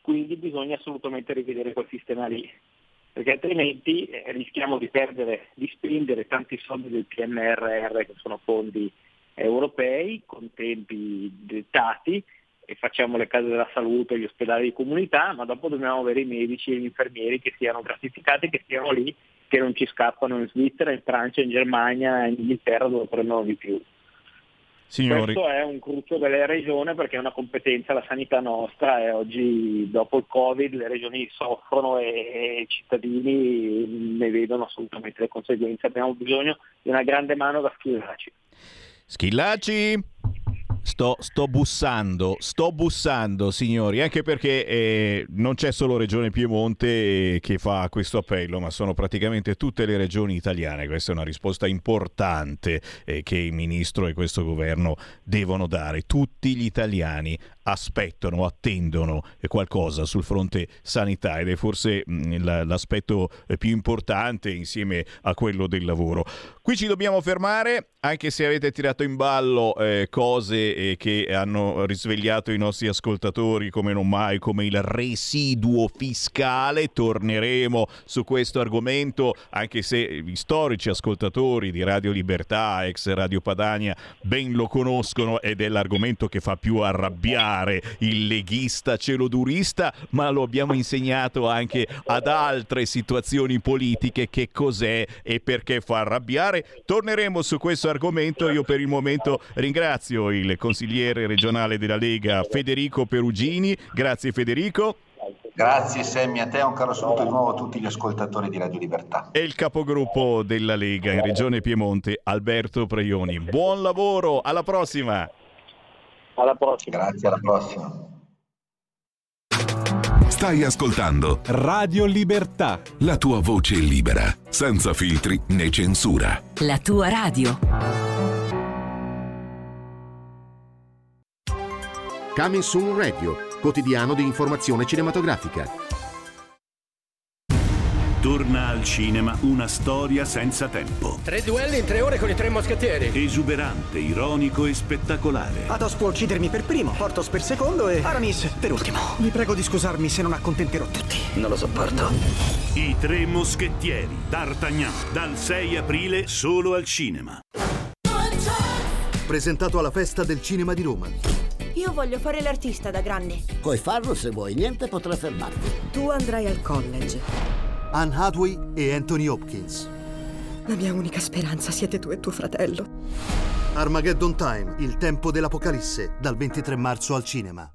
quindi bisogna assolutamente rivedere quel sistema lì, perché altrimenti eh, rischiamo di perdere, di spendere tanti soldi del PNRR, che sono fondi europei, con tempi dettati, e facciamo le case della salute, gli ospedali di comunità, ma dopo dobbiamo avere i medici e gli infermieri che siano gratificati, che siano lì, che non ci scappano in Svizzera, in Francia, in Germania, in Inghilterra dove prendono di più. Signori. Questo è un cruccio delle regioni perché è una competenza la sanità nostra e oggi dopo il Covid le regioni soffrono e i cittadini ne vedono assolutamente le conseguenze. Abbiamo bisogno di una grande mano da Schillaci. Schillaci! Sto, sto, bussando, sto bussando, signori, anche perché eh, non c'è solo Regione Piemonte eh, che fa questo appello, ma sono praticamente tutte le regioni italiane. Questa è una risposta importante eh, che il ministro e questo governo devono dare. Tutti gli italiani aspettano, attendono qualcosa sul fronte sanità ed è forse mh, l'aspetto più importante insieme a quello del lavoro. Qui ci dobbiamo fermare, anche se avete tirato in ballo eh, cose eh, che hanno risvegliato i nostri ascoltatori come non mai, come il residuo fiscale. Torneremo su questo argomento, anche se gli storici ascoltatori di Radio Libertà, ex Radio Padania, ben lo conoscono ed è l'argomento che fa più arrabbiare il leghista celodurista, ma lo abbiamo insegnato anche ad altre situazioni politiche che cos'è e perché fa arrabbiare. Torneremo su questo argomento. Io per il momento ringrazio il consigliere regionale della Lega Federico Perugini. Grazie Federico. Grazie Semmi, a te un caro saluto di nuovo a tutti gli ascoltatori di Radio Libertà. E il capogruppo della Lega in Regione Piemonte, Alberto Preioni. Buon lavoro, alla prossima! Alla prossima. Grazie, alla prossima. Stai ascoltando Radio Libertà. la tua voce libera, senza filtri né censura. La tua radio. Coming Soon Radio, quotidiano di informazione cinematografica. Torna al cinema una storia senza tempo. Tre duelli in tre ore con i tre moschettieri. Esuberante, ironico e spettacolare. Athos può uccidermi per primo, Portos per secondo e Aramis per ultimo. Vi prego di scusarmi se non accontenterò tutti. Non lo sopporto. I tre moschettieri. D'Artagnan. Dal 6 aprile solo al cinema. Presentato alla Festa del Cinema di Roma. Io voglio fare l'artista da grande. Puoi farlo se vuoi, niente potrà fermarti. Tu andrai al college. Anne Hathaway e Anthony Hopkins. La mia unica speranza siete tu e tuo fratello. Armageddon Time, il tempo dell'apocalisse, dal 23 marzo al cinema.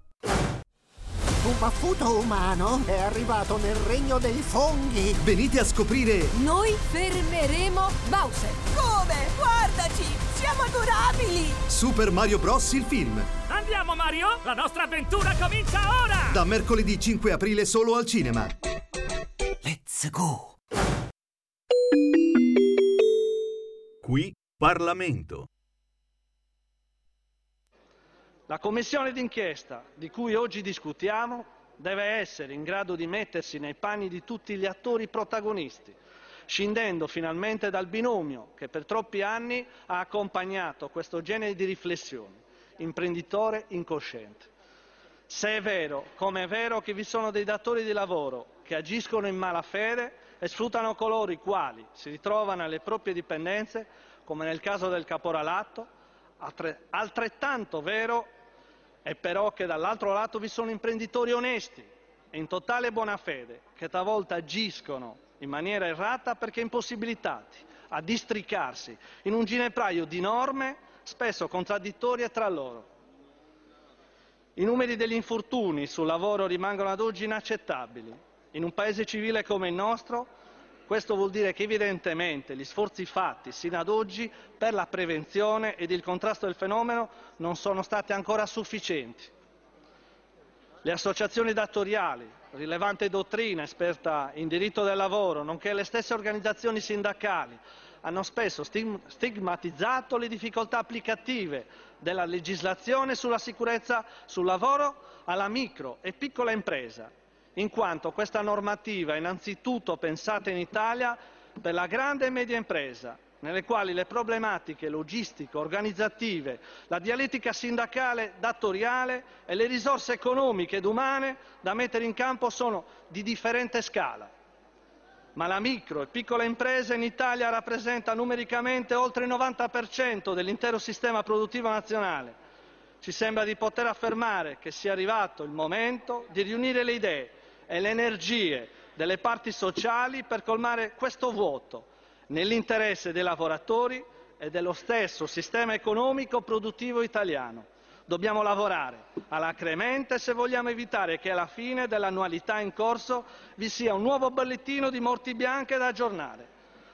Un baffuto umano è arrivato nel regno dei funghi. Venite a scoprire Noi fermeremo Bowser. Come? Guardaci! Siamo adorabili! Super Mario Bros. il film. Andiamo Mario, la nostra avventura comincia ora! Da mercoledì 5 aprile solo al cinema. Let's go! Qui Parlamento. La commissione d'inchiesta di cui oggi discutiamo deve essere in grado di mettersi nei panni di tutti gli attori protagonisti, scendendo finalmente dal binomio che per troppi anni ha accompagnato questo genere di riflessioni, imprenditore incosciente. Se è vero, come è vero, che vi sono dei datori di lavoro che agiscono in malafede e sfruttano coloro i quali si ritrovano alle proprie dipendenze, come nel caso del caporalato, altre- altrettanto vero È però che dall'altro lato vi sono imprenditori onesti e in totale buona fede che talvolta agiscono in maniera errata perché impossibilitati a districarsi in un ginepraio di norme spesso contraddittorie tra loro. I numeri degli infortuni sul lavoro rimangono ad oggi inaccettabili. In un paese civile come il nostro questo vuol dire che evidentemente gli sforzi fatti sino ad oggi per la prevenzione ed il contrasto del fenomeno non sono stati ancora sufficienti. Le associazioni datoriali, rilevante dottrina esperta in diritto del lavoro, nonché le stesse organizzazioni sindacali hanno spesso stigmatizzato le difficoltà applicative della legislazione sulla sicurezza sul lavoro alla micro e piccola impresa in quanto questa normativa è innanzitutto pensata in Italia per la grande e media impresa, nelle quali le problematiche logistiche, organizzative, la dialettica sindacale datoriale e le risorse economiche ed umane da mettere in campo sono di differente scala. Ma la micro e piccola impresa in Italia rappresenta numericamente oltre il 90% dell'intero sistema produttivo nazionale. Ci sembra di poter affermare che sia arrivato il momento di riunire le idee e le energie delle parti sociali per colmare questo vuoto nell'interesse dei lavoratori e dello stesso sistema economico produttivo italiano. Dobbiamo lavorare alacremente se vogliamo evitare che alla fine dell'annualità in corso vi sia un nuovo bollettino di morti bianche da aggiornare,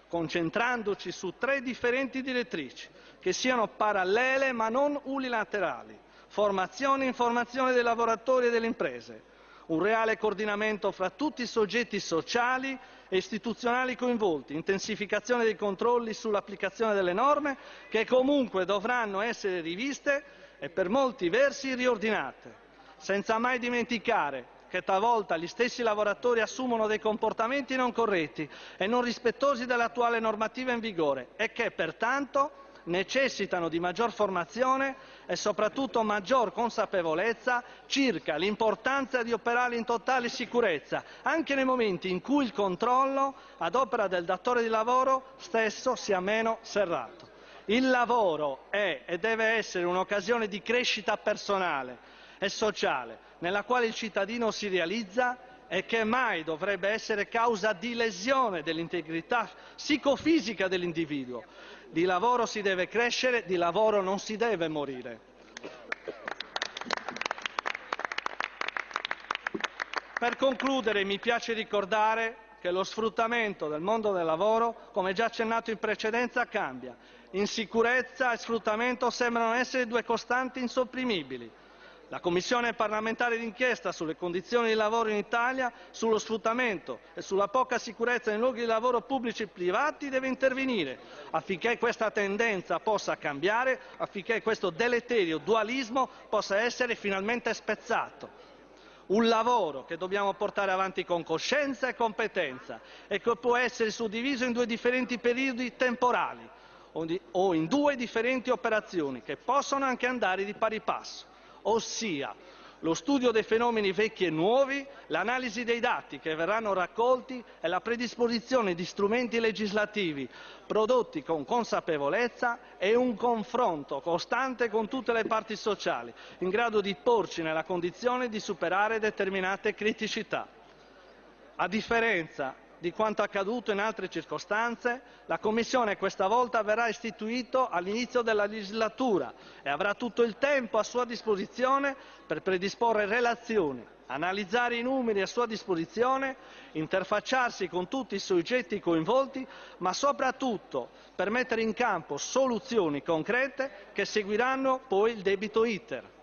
concentrandoci su tre differenti direttrici che siano parallele ma non unilaterali: formazione e informazione dei lavoratori e delle imprese, un reale coordinamento fra tutti i soggetti sociali e istituzionali coinvolti, intensificazione dei controlli sull'applicazione delle norme che comunque dovranno essere riviste e per molti versi riordinate, senza mai dimenticare che talvolta gli stessi lavoratori assumono dei comportamenti non corretti e non rispettosi dell'attuale normativa in vigore e che pertanto necessitano di maggior formazione e soprattutto maggior consapevolezza circa l'importanza di operare in totale sicurezza, anche nei momenti in cui il controllo ad opera del datore di lavoro stesso sia meno serrato. Il lavoro è e deve essere un'occasione di crescita personale e sociale, nella quale il cittadino si realizza e che mai dovrebbe essere causa di lesione dell'integrità psicofisica dell'individuo. Di lavoro si deve crescere, di lavoro non si deve morire. Per concludere mi piace ricordare che lo sfruttamento del mondo del lavoro, come già accennato in precedenza, cambia. Insicurezza e sfruttamento sembrano essere due costanti insopprimibili. La Commissione parlamentare d'inchiesta sulle condizioni di lavoro in Italia, sullo sfruttamento e sulla poca sicurezza nei luoghi di lavoro pubblici e privati deve intervenire affinché questa tendenza possa cambiare, affinché questo deleterio dualismo possa essere finalmente spezzato. Un lavoro che dobbiamo portare avanti con coscienza e competenza e che può essere suddiviso in due differenti periodi temporali o in due differenti operazioni che possono anche andare di pari passo ossia lo studio dei fenomeni vecchi e nuovi, l'analisi dei dati che verranno raccolti e la predisposizione di strumenti legislativi prodotti con consapevolezza e un confronto costante con tutte le parti sociali, in grado di porci nella condizione di superare determinate criticità. A differenza di quanto accaduto in altre circostanze, la Commissione questa volta verrà istituita all'inizio della legislatura e avrà tutto il tempo a sua disposizione per predisporre relazioni, analizzare i numeri a sua disposizione, interfacciarsi con tutti i soggetti coinvolti, ma soprattutto per mettere in campo soluzioni concrete che seguiranno poi il debito iter.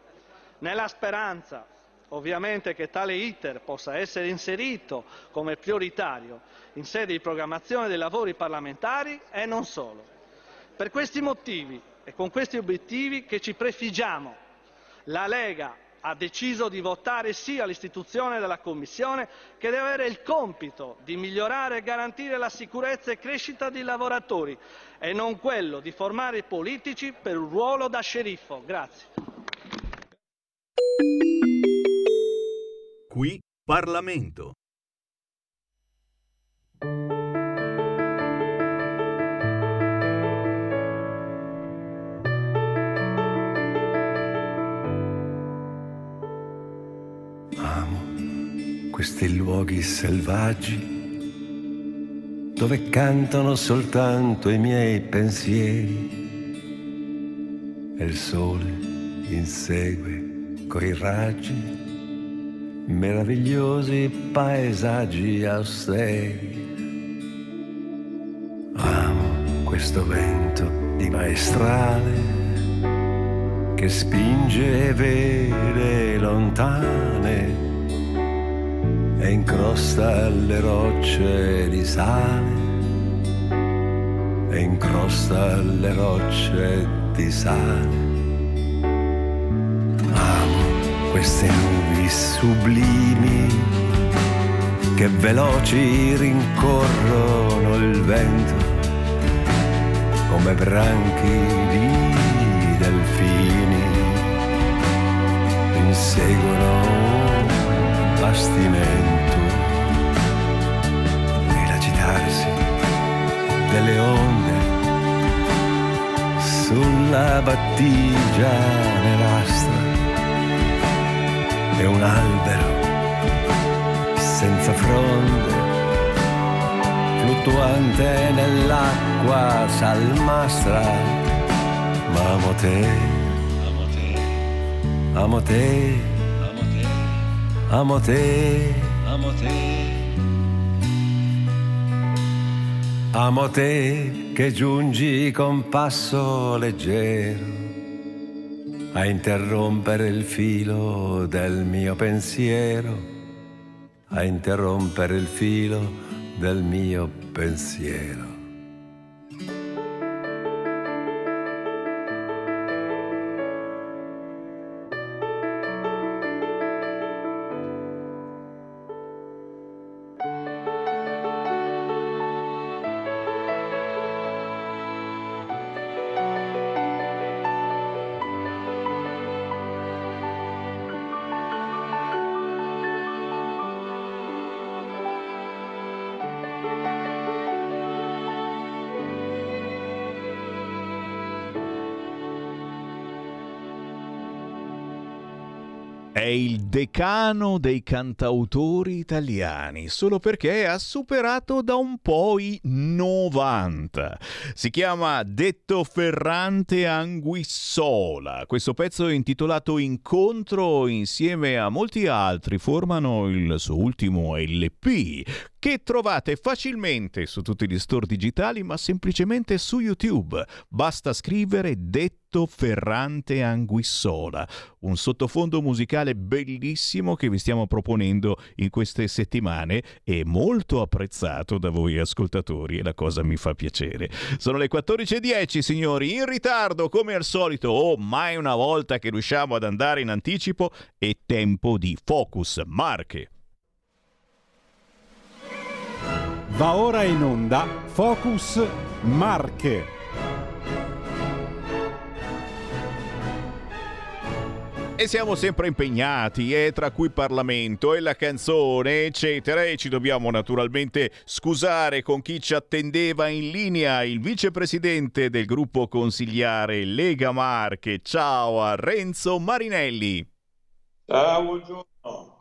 Nella speranza ovviamente che tale iter possa essere inserito come prioritario in sede di programmazione dei lavori parlamentari e non solo. Per questi motivi e con questi obiettivi che ci prefiggiamo, la Lega ha deciso di votare sì all'istituzione della Commissione che deve avere il compito di migliorare e garantire la sicurezza e crescita dei lavoratori e non quello di formare i politici per un ruolo da sceriffo. Grazie qui Parlamento. Amo questi luoghi selvaggi dove cantano soltanto i miei pensieri e il sole insegue coi raggi meravigliosi paesaggi austeri. Amo questo vento di maestrale che spinge vele lontane e incrosta le rocce di sale e incrosta le rocce di sale. Queste nubi sublimi che veloci rincorrono il vento come branchi di delfini inseguono un bastimento e l'agitarsi delle onde sulla battigia nerastra e un albero senza fronde fluttuante nell'acqua salmastra. Ma amo te. Amo te. Amo te. Amo te. Amo te che giungi con passo leggero a interrompere il filo del mio pensiero a interrompere il filo del mio pensiero il decano dei cantautori italiani, solo perché ha superato da un po' i 90. Si chiama Detto Ferrante Anguissola. Questo pezzo intitolato Incontro insieme a molti altri formano il suo ultimo LP che trovate facilmente su tutti gli store digitali ma semplicemente su YouTube. Basta scrivere Detto Ferrante Anguissola, un sottofondo musicale bellissimo che vi stiamo proponendo in queste settimane e molto apprezzato da voi ascoltatori e la cosa mi fa piacere. Sono le 14.10 signori, in ritardo come al solito o oh, mai una volta che riusciamo ad andare in anticipo è tempo di Focus Marche. Va ora in onda Focus Marche. E siamo sempre impegnati, eh, tra cui Parlamento e la canzone, eccetera, e ci dobbiamo naturalmente scusare con chi ci attendeva in linea, il vicepresidente del gruppo consigliare Lega Marche. Ciao a Renzo Marinelli. Ciao, buongiorno.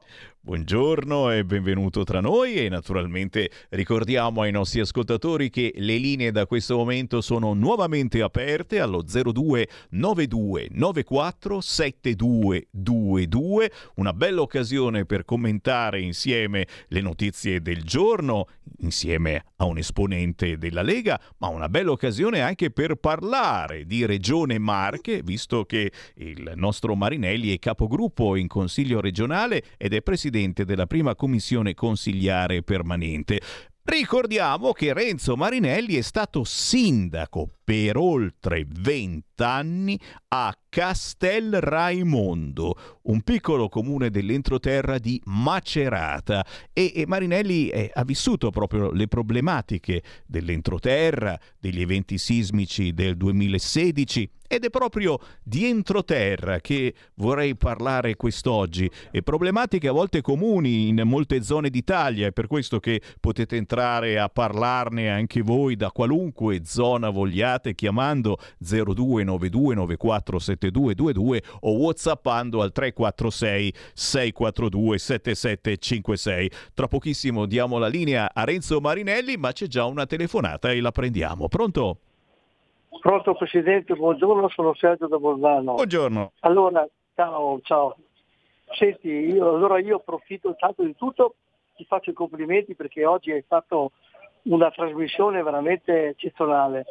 Buongiorno e benvenuto tra noi e naturalmente ricordiamo ai nostri ascoltatori che le linee da questo momento sono nuovamente aperte allo 02 92 94 7222, una bella occasione per commentare insieme le notizie del giorno insieme a un esponente della Lega, ma una bella occasione anche per parlare di Regione Marche, visto che il nostro Marinelli è capogruppo in Consiglio regionale ed è presidente presidente della prima commissione consigliare permanente. Ricordiamo che Renzo Marinelli è stato sindaco per oltre 20 anni a Castel Raimondo, un piccolo comune dell'entroterra di Macerata. E, e Marinelli eh, ha vissuto proprio le problematiche dell'entroterra, degli eventi sismici del 2016 ed è proprio di entroterra che vorrei parlare quest'oggi. E problematiche a volte comuni in molte zone d'Italia, è per questo che potete entrare a parlarne anche voi da qualunque zona vogliate state chiamando 0292947222 o whatsappando al 346 642 7756. Tra pochissimo diamo la linea a Renzo Marinelli, ma c'è già una telefonata e la prendiamo. Pronto? Pronto Presidente, buongiorno, sono Sergio da Bolzano. Buongiorno. Allora, ciao, ciao. Senti, io, allora io approfitto intanto di tutto, ti faccio i complimenti perché oggi hai fatto una trasmissione veramente eccezionale,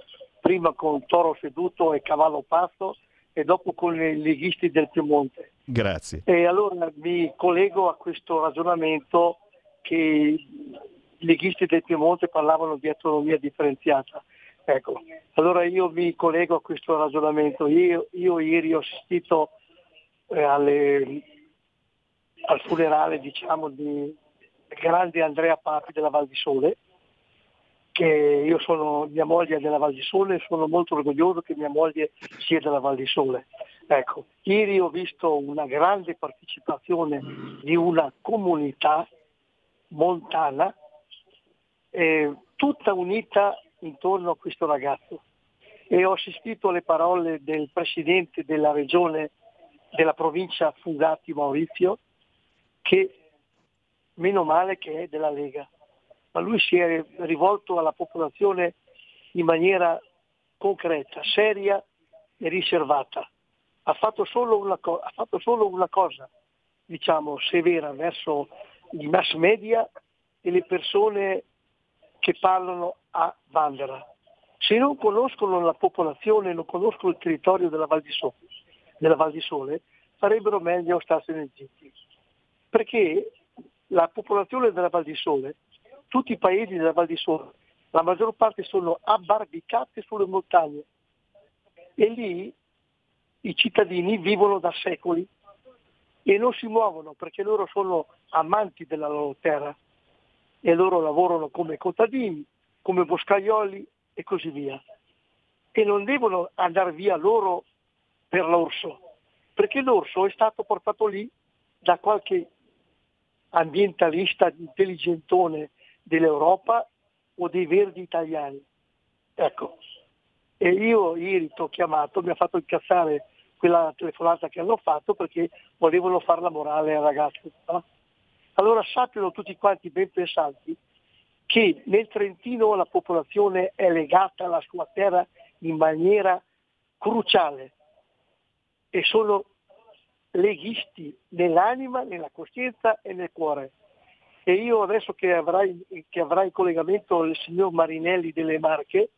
prima con Toro Seduto e Cavallo Pasto e dopo con i leghisti del Piemonte. Grazie. E allora mi collego a questo ragionamento che i leghisti del Piemonte parlavano di autonomia differenziata. Ecco, allora io mi collego a questo ragionamento. Io, io ieri ho assistito eh, alle, al funerale diciamo, di grande Andrea Papi della Val di Sole, che io sono mia moglie è della Val di Sole e sono molto orgoglioso che mia moglie sia della Val di Sole. Ecco, ieri ho visto una grande partecipazione di una comunità montana eh, tutta unita intorno a questo ragazzo e ho assistito alle parole del presidente della regione della provincia Fugati Maurizio che meno male che è della Lega, ma lui si è rivolto alla popolazione in maniera concreta, seria e riservata. Ha fatto solo una, co- fatto solo una cosa, diciamo, severa verso i mass media e le persone che parlano a Vandera. Se non conoscono la popolazione, non conoscono il territorio della Val di Sole, della Val di Sole farebbero meglio starsene zitti. Perché la popolazione della Val di Sole, tutti i paesi della Val di Sole, la maggior parte sono abbarbicati sulle montagne e lì i cittadini vivono da secoli e non si muovono perché loro sono amanti della loro terra e loro lavorano come contadini, come boscaioli e così via. E non devono andare via loro per l'orso, perché l'orso è stato portato lì da qualche ambientalista intelligentone dell'Europa o dei verdi italiani. Ecco, e io ieri ti ho chiamato, mi ha fatto incazzare quella telefonata che hanno fatto perché volevano fare la morale al ragazzo. no? Allora sappiano tutti quanti ben pensanti che nel Trentino la popolazione è legata alla sua terra in maniera cruciale e sono leghisti nell'anima, nella coscienza e nel cuore. E io adesso che avrai, che avrai in collegamento il signor Marinelli delle Marche,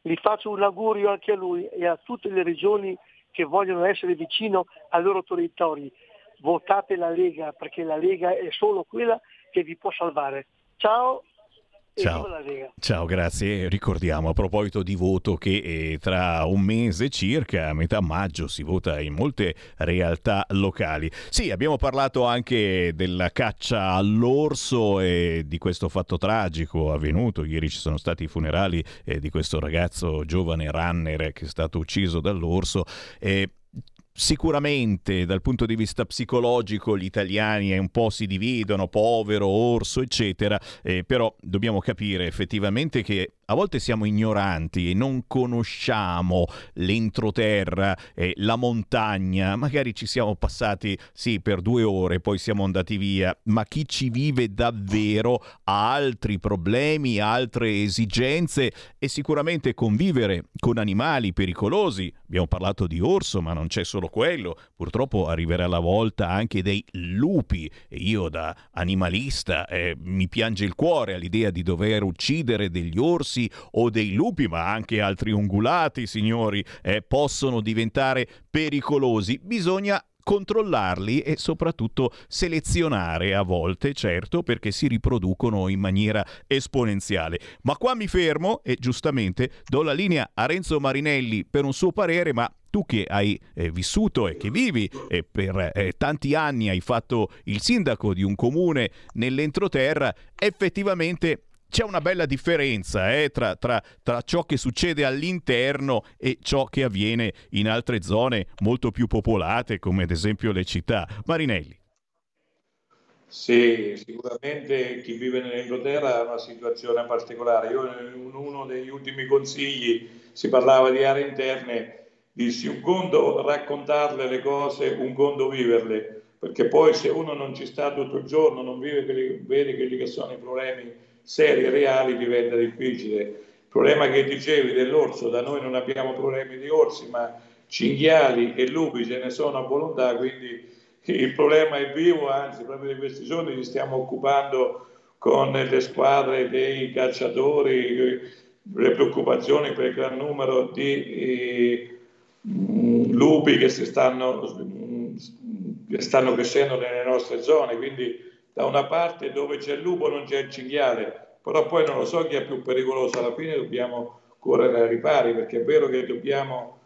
gli faccio un augurio anche a lui e a tutte le regioni che vogliono essere vicino ai loro territori. Votate la Lega perché la Lega è solo quella che vi può salvare. Ciao Ciao. Ciao, grazie. Ricordiamo a proposito di voto che eh, tra un mese circa, a metà maggio, si vota in molte realtà locali. Sì, abbiamo parlato anche della caccia all'orso e di questo fatto tragico avvenuto. Ieri ci sono stati i funerali eh, di questo ragazzo giovane runner che è stato ucciso dall'orso. Eh, Sicuramente dal punto di vista psicologico gli italiani un po' si dividono, povero, orso, eccetera, eh, però dobbiamo capire effettivamente che a volte siamo ignoranti e non conosciamo l'entroterra, eh, la montagna, magari ci siamo passati sì per due ore, poi siamo andati via, ma chi ci vive davvero ha altri problemi, altre esigenze e sicuramente convivere con animali pericolosi. Abbiamo parlato di orso, ma non c'è solo quello. Purtroppo arriverà la volta anche dei lupi e io da animalista eh, mi piange il cuore all'idea di dover uccidere degli orsi o dei lupi, ma anche altri ungulati, signori, eh, possono diventare pericolosi. Bisogna controllarli e soprattutto selezionare a volte, certo, perché si riproducono in maniera esponenziale. Ma qua mi fermo e giustamente do la linea a Renzo Marinelli per un suo parere, ma tu che hai eh, vissuto e che vivi e per eh, tanti anni hai fatto il sindaco di un comune nell'entroterra, effettivamente c'è una bella differenza eh, tra, tra- tra ciò che succede all'interno e ciò che avviene in altre zone molto più popolate, come ad esempio le città. Marinelli. Sì, sicuramente chi vive nell'entroterra ha una situazione particolare. Io in uno degli ultimi consigli si parlava di aree interne, dissi un conto raccontarle le cose, un conto viverle, perché poi se uno non ci sta tutto il giorno, non vive vede quelli che sono i problemi seri e reali, diventa difficile. Il problema che dicevi dell'orso, da noi non abbiamo problemi di orsi, ma cinghiali e lupi ce ne sono a volontà, quindi il problema è vivo, anzi proprio di questi giorni ci stiamo occupando con le squadre dei cacciatori, le preoccupazioni per il gran numero di eh, lupi che, stanno, che stanno crescendo nelle nostre zone, quindi da una parte dove c'è il lupo non c'è il cinghiale, però poi non lo so chi è più pericoloso, alla fine dobbiamo correre ai ripari, perché è vero che dobbiamo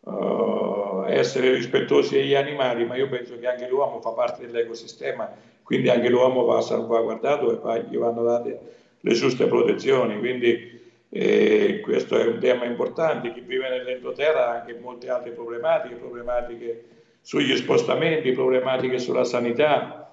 uh, essere rispettosi degli animali, ma io penso che anche l'uomo fa parte dell'ecosistema, quindi anche l'uomo va salvaguardato e gli vanno date le giuste protezioni. Quindi eh, questo è un tema importante. Chi vive nell'entroterra ha anche molte altre problematiche, problematiche sugli spostamenti, problematiche sulla sanità,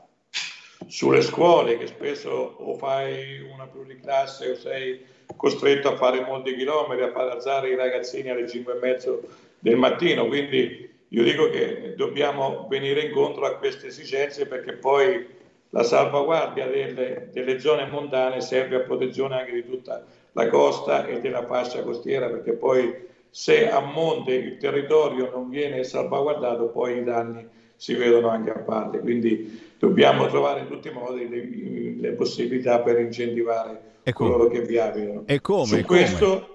sulle scuole, che spesso o fai una pluriclasse o sei costretto a fare molti chilometri, a far alzare i ragazzini alle 5 e mezzo del mattino, quindi io dico che dobbiamo venire incontro a queste esigenze perché poi la salvaguardia delle, delle zone montane serve a protezione anche di tutta la costa e della fascia costiera perché poi se a monte il territorio non viene salvaguardato poi i danni si vedono anche a parte, quindi dobbiamo trovare in tutti i modi le, le possibilità per incentivare coloro che vi abitano. E come? Su questo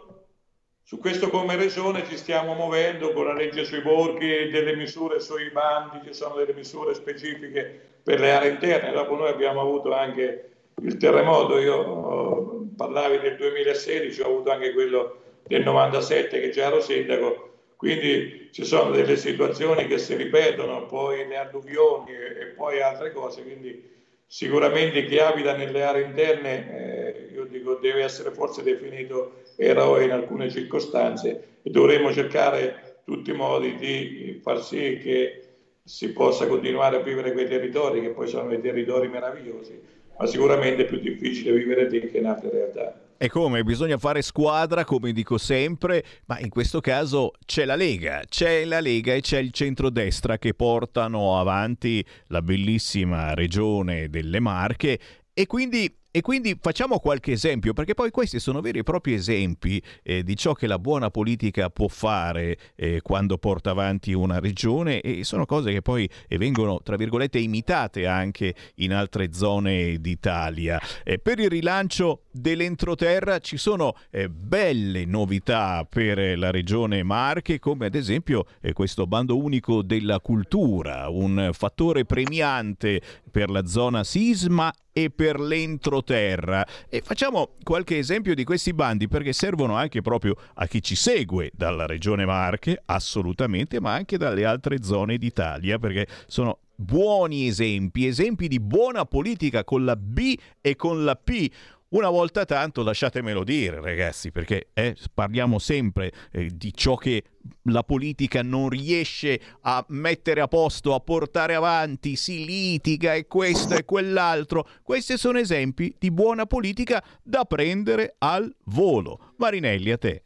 su questo come regione ci stiamo muovendo con la legge sui borghi, delle misure sui bandi, ci sono delle misure specifiche per le aree interne. Dopo noi abbiamo avuto anche il terremoto, io oh, parlavi del 2016, ho avuto anche quello del 97 che già ero sindaco, quindi ci sono delle situazioni che si ripetono, poi le alluvioni e, poi altre cose, quindi sicuramente chi abita nelle aree interne, eh, io dico, deve essere forse definito eroe in alcune circostanze e dovremmo cercare tutti i modi di far sì che si possa continuare a vivere quei territori che poi sono dei territori meravigliosi, ma sicuramente è più difficile vivere lì che in altre realtà. E come? Bisogna fare squadra, come dico sempre, ma in questo caso c'è la Lega, c'è la Lega e c'è il centrodestra che portano avanti la bellissima regione delle Marche e quindi e quindi facciamo qualche esempio, perché poi questi sono veri e propri esempi eh, di ciò che la buona politica può fare eh, quando porta avanti una regione e sono cose che poi eh, vengono, tra virgolette, imitate anche in altre zone d'Italia. Eh, per il rilancio dell'entroterra ci sono eh, belle novità per la regione Marche, come ad esempio eh, questo bando unico della cultura, un fattore premiante per la zona sisma e per l'entroterra. E facciamo qualche esempio di questi bandi perché servono anche proprio a chi ci segue dalla regione Marche, assolutamente, ma anche dalle altre zone d'Italia, perché sono buoni esempi, esempi di buona politica con la B e con la P una volta tanto lasciatemelo dire, ragazzi, perché eh, parliamo sempre eh, di ciò che la politica non riesce a mettere a posto, a portare avanti, si litiga e questo e quell'altro. Questi sono esempi di buona politica da prendere al volo. Marinelli, a te.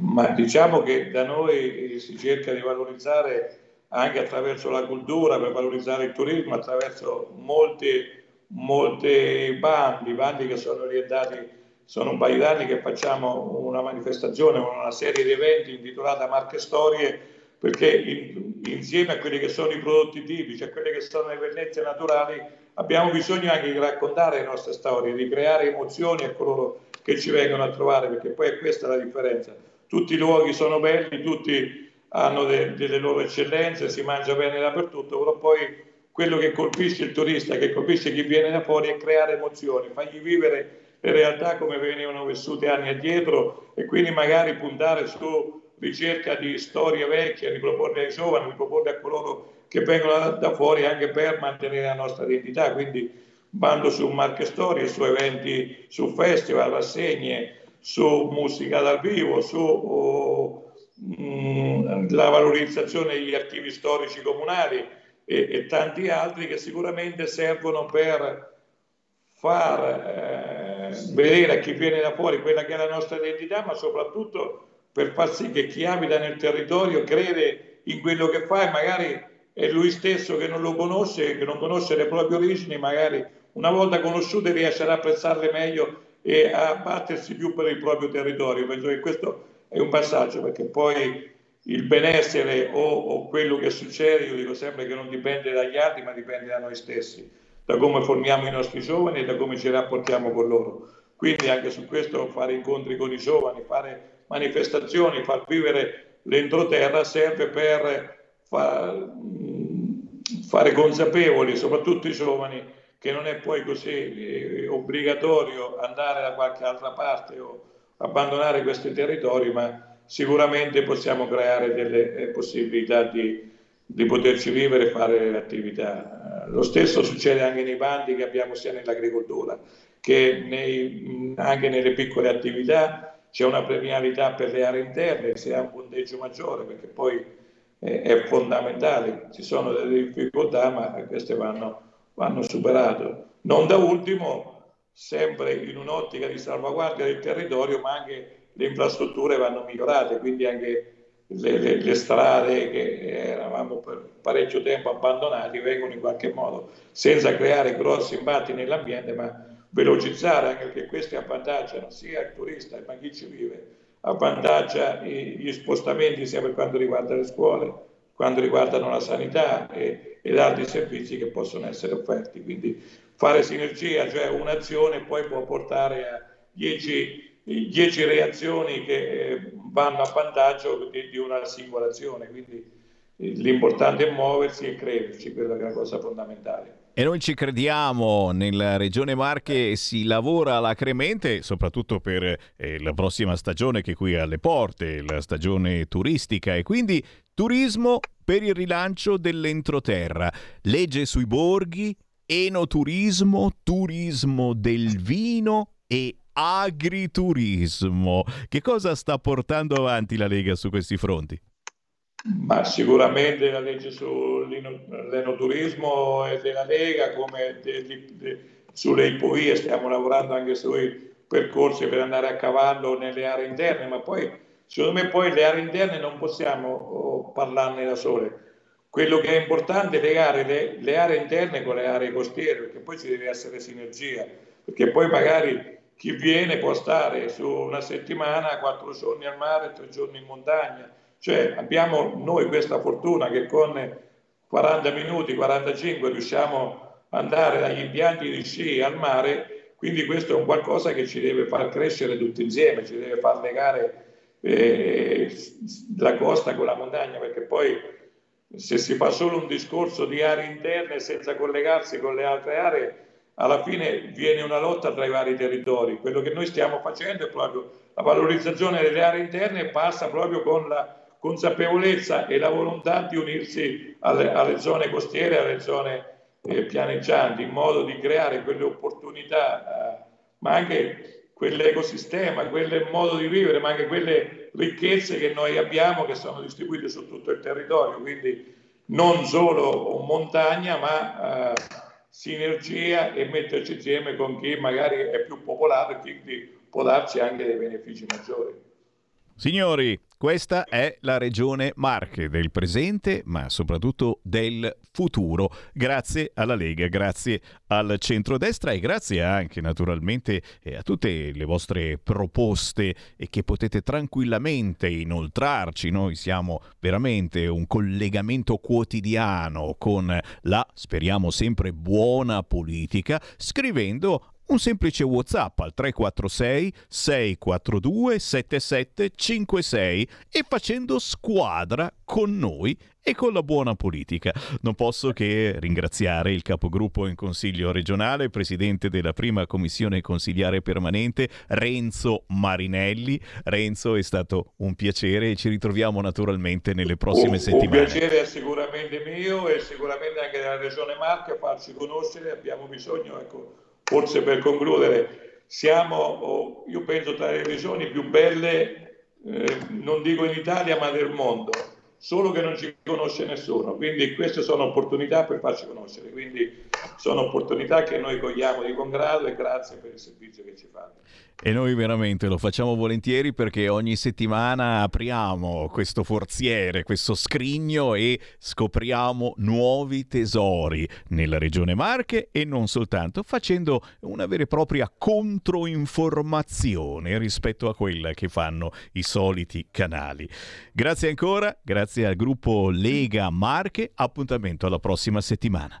Ma diciamo che da noi si cerca di valorizzare anche attraverso la cultura, per valorizzare il turismo, attraverso molti molti bandi, bandi che sono orientati, sono un paio d'anni che facciamo una manifestazione, una serie di eventi intitolata Marche Storie, perché in, insieme a quelli che sono i prodotti tipici, a quelle che sono le bellezze naturali, abbiamo bisogno anche di raccontare le nostre storie, di creare emozioni a coloro che ci vengono a trovare, perché poi è questa la differenza. Tutti i luoghi sono belli, tutti hanno de, delle loro eccellenze, si mangia bene dappertutto, però poi quello che colpisce il turista, che colpisce chi viene da fuori è creare emozioni, fargli vivere le realtà come venivano vissute anni addietro e quindi magari puntare su ricerca di storie vecchie, riproporle ai giovani, riproporle a coloro che vengono da, da fuori anche per mantenere la nostra identità. Quindi bando su marche storie, su eventi, su festival, rassegne, su musica dal vivo, su oh, mh, mm, la valorizzazione degli archivi storici comunali e, e tanti altri che sicuramente servono per far eh, vedere a chi viene da fuori quella che è la nostra identità, ma soprattutto per far sì che chi abita nel territorio crede in quello che fa e magari è lui stesso che non lo conosce, che non conosce le proprie origini, magari una volta conosciute riesce ad apprezzarle meglio e a battersi più per il proprio territorio. Penso che questo è un passaggio perché poi il benessere o, o quello che succede, io dico sempre che non dipende dagli altri, ma dipende da noi stessi, da come formiamo i nostri giovani e da come ci rapportiamo con loro. Quindi anche su questo fare incontri con i giovani, fare manifestazioni, far vivere l'entroterra serve per far, fare consapevoli, soprattutto i giovani, che non è poi così eh, obbligatorio andare da qualche altra parte o abbandonare questi territori, ma sicuramente possiamo creare delle eh, possibilità di, di poterci vivere e fare le attività. Lo stesso succede anche nei bandi che abbiamo sia nell'agricoltura che nei, anche nelle piccole attività c'è una premialità per le aree interne, se ha un punteggio maggiore, perché poi è, è fondamentale, ci sono delle difficoltà, ma queste vanno, vanno superate. Non da ultimo, sempre in un'ottica di salvaguardia del territorio, ma anche le infrastrutture vanno migliorate, quindi anche le, le, le, strade che eravamo per parecchio tempo abbandonate vengono in qualche modo, senza creare grossi impatti nell'ambiente, ma velocizzare anche perché questi avvantaggiano sia il turista ma chi ci vive, avvantaggia gli spostamenti sia per quanto riguarda le scuole, quanto riguardano la sanità e, ed altri servizi che possono essere offerti. Quindi fare sinergia, cioè un'azione poi può portare a 10 reazioni che eh, vanno a vantaggio di, di una singola azione. Quindi l'importante è muoversi e crederci, quella è la cosa fondamentale. E noi ci crediamo, nella regione Marche si lavora alacremente, soprattutto per eh, la prossima stagione che qui è alle porte, la stagione turistica e quindi turismo per il rilancio dell'entroterra, legge sui borghi, enoturismo, turismo del vino e agriturismo. Che cosa sta portando avanti la Lega su questi fronti? Ma sicuramente la legge sull'enoturismo è della Lega, come de, de, de, sulle ipovie stiamo lavorando anche sui percorsi per andare a cavallo nelle aree interne, ma poi secondo me poi le aree interne non possiamo oh, parlarne da sole. Quello che è importante è legare le, le aree interne con le aree costiere, perché poi ci deve essere sinergia, perché poi magari chi viene può stare su una settimana, quattro giorni al mare, tre giorni in montagna. Cioè abbiamo noi questa fortuna che con 40 minuti, 45 riusciamo ad andare dagli impianti di sci al mare, quindi questo è un qualcosa che ci deve far crescere tutti insieme, ci deve far legare eh, la costa con la montagna, perché poi se si fa solo un discorso di aree interne senza collegarsi con le altre aree, alla fine viene una lotta tra i vari territori. Quello che noi stiamo facendo è proprio la valorizzazione delle aree interne e passa proprio con la consapevolezza e la volontà di unirsi alle, alle zone costiere, alle zone eh, pianeggianti, in modo di creare quelle opportunità, eh, ma anche quell'ecosistema, quel modo di vivere, ma anche quelle ricchezze che noi abbiamo che sono distribuite su tutto il territorio, quindi non solo montagna, ma eh, sinergia e metterci insieme con chi magari è più popolato e quindi può darci anche dei benefici maggiori. Signori, questa è la regione Marche del presente, ma soprattutto del futuro. Grazie alla Lega, grazie al centrodestra e grazie anche naturalmente eh, a tutte le vostre proposte che potete tranquillamente inoltrarci. Noi siamo veramente un collegamento quotidiano con la, speriamo sempre, buona politica, scrivendo un semplice WhatsApp al 346 642 7756 e facendo squadra con noi e con la buona politica. Non posso che ringraziare il capogruppo in Consiglio regionale, presidente della prima commissione consigliare permanente, Renzo Marinelli. Renzo, è stato un piacere e ci ritroviamo naturalmente nelle prossime un, settimane. Un piacere è sicuramente mio e sicuramente anche della Regione Marche farci conoscere. Abbiamo bisogno, ecco, forse per concludere, siamo, io penso, tra le regioni più belle, eh, non dico in Italia, ma del mondo. solo che non ci conosce nessuno, quindi queste sono opportunità per farci conoscere, quindi sono opportunità che noi cogliamo di buon grado e grazie per il servizio che ci fate. E noi veramente lo facciamo volentieri perché ogni settimana apriamo questo forziere, questo scrigno e scopriamo nuovi tesori nella regione Marche e non soltanto, facendo una vera e propria controinformazione rispetto a quella che fanno i soliti canali. Grazie ancora, grazie al gruppo Lega Marche, appuntamento alla prossima settimana.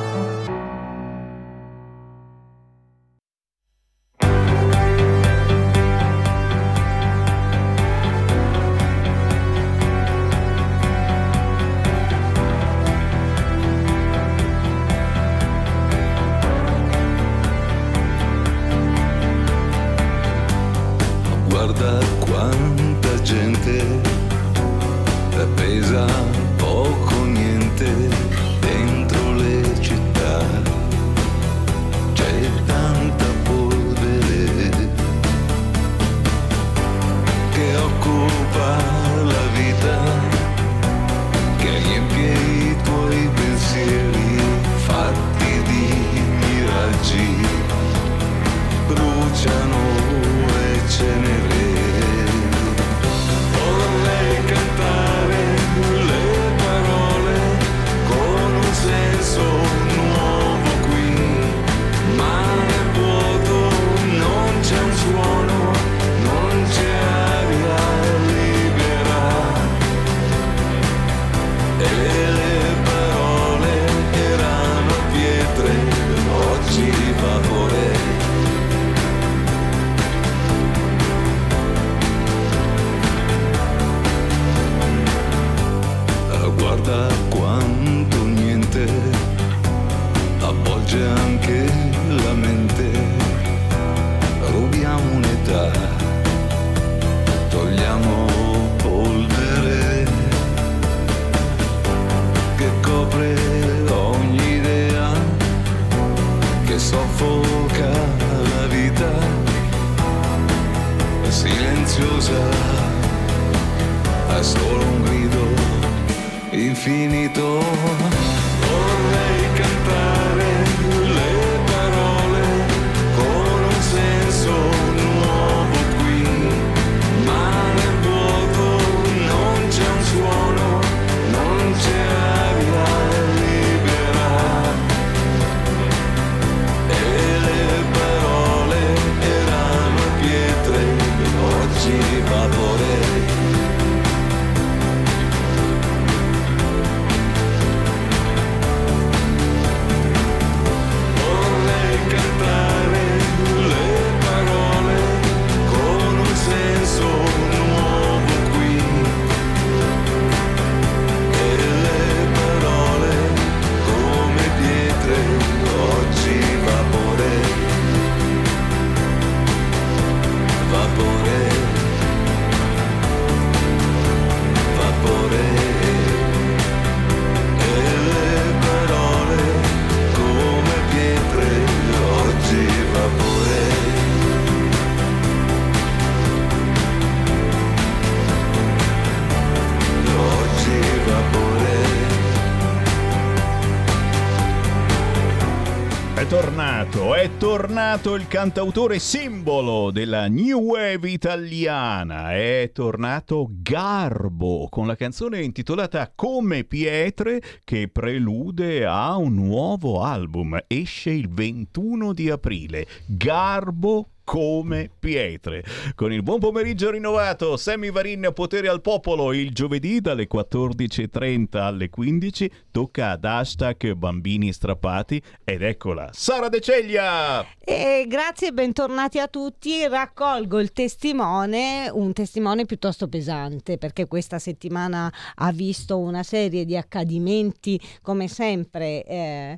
È tornato il cantautore simbolo della New Wave italiana, è tornato Garbo con la canzone intitolata Come Pietre che prelude a un nuovo album, esce il 21 di aprile. Garbo come pietre. Con il buon pomeriggio rinnovato, Sammy Varin potere al popolo il giovedì dalle 14.30 alle 15 tocca ad hashtag bambini strappati ed eccola, Sara De Ceglia! E grazie e bentornati a tutti. Raccolgo il testimone, un testimone piuttosto pesante perché questa settimana ha visto una serie di accadimenti come sempre. Eh,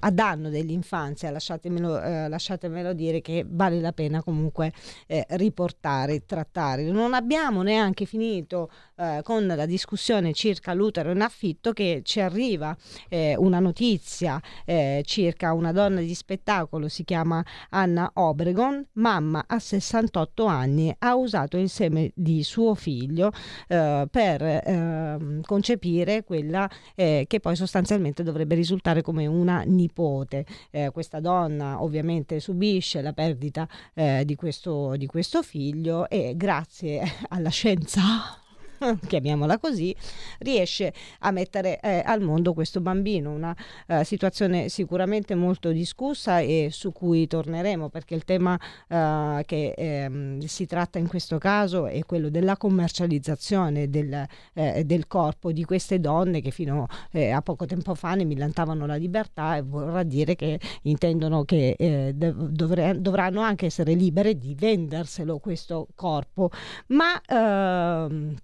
a danno dell'infanzia, lasciatemelo, eh, lasciatemelo, dire che vale la pena comunque eh, riportare, trattare. Non abbiamo neanche finito eh, con la discussione circa l'utero in affitto che ci arriva eh, una notizia eh, circa una donna di spettacolo, si chiama Anna Obregon, mamma a 68 anni, ha usato il seme di suo figlio eh, per ehm, concepire quella che poi sostanzialmente dovrebbe risultare come una nipote. Eh, questa donna ovviamente subisce la perdita eh, di, questo, di questo figlio e grazie alla scienza chiamiamola così, riesce a mettere eh, al mondo questo bambino, una eh, situazione sicuramente molto discussa e su cui torneremo perché il tema eh, che ehm, si tratta in questo caso è quello della commercializzazione del, eh, del corpo di queste donne che fino eh, a poco tempo fa ne millantavano la libertà e vorrà dire che intendono che eh, dovre- dovranno anche essere libere di venderselo questo corpo, ma ehm,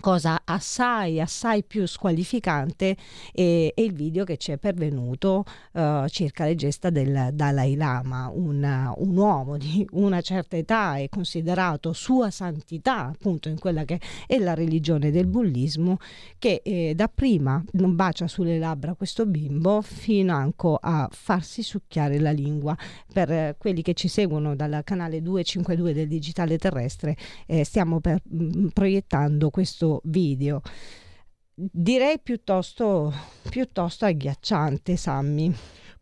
cosa assai assai più squalificante è, è il video che ci è pervenuto uh, circa le gesta del Dalai Lama un, un, uomo di una certa età e considerato sua santità appunto in quella che è la religione del bullismo che eh, dapprima non bacia sulle labbra questo bimbo fino anche a farsi succhiare la lingua. Per eh, quelli che ci seguono dal canale 252 del digitale terrestre eh, stiamo per, mh, mm, proiettando questo questo video. Direi piuttosto, piuttosto agghiacciante, Sammy.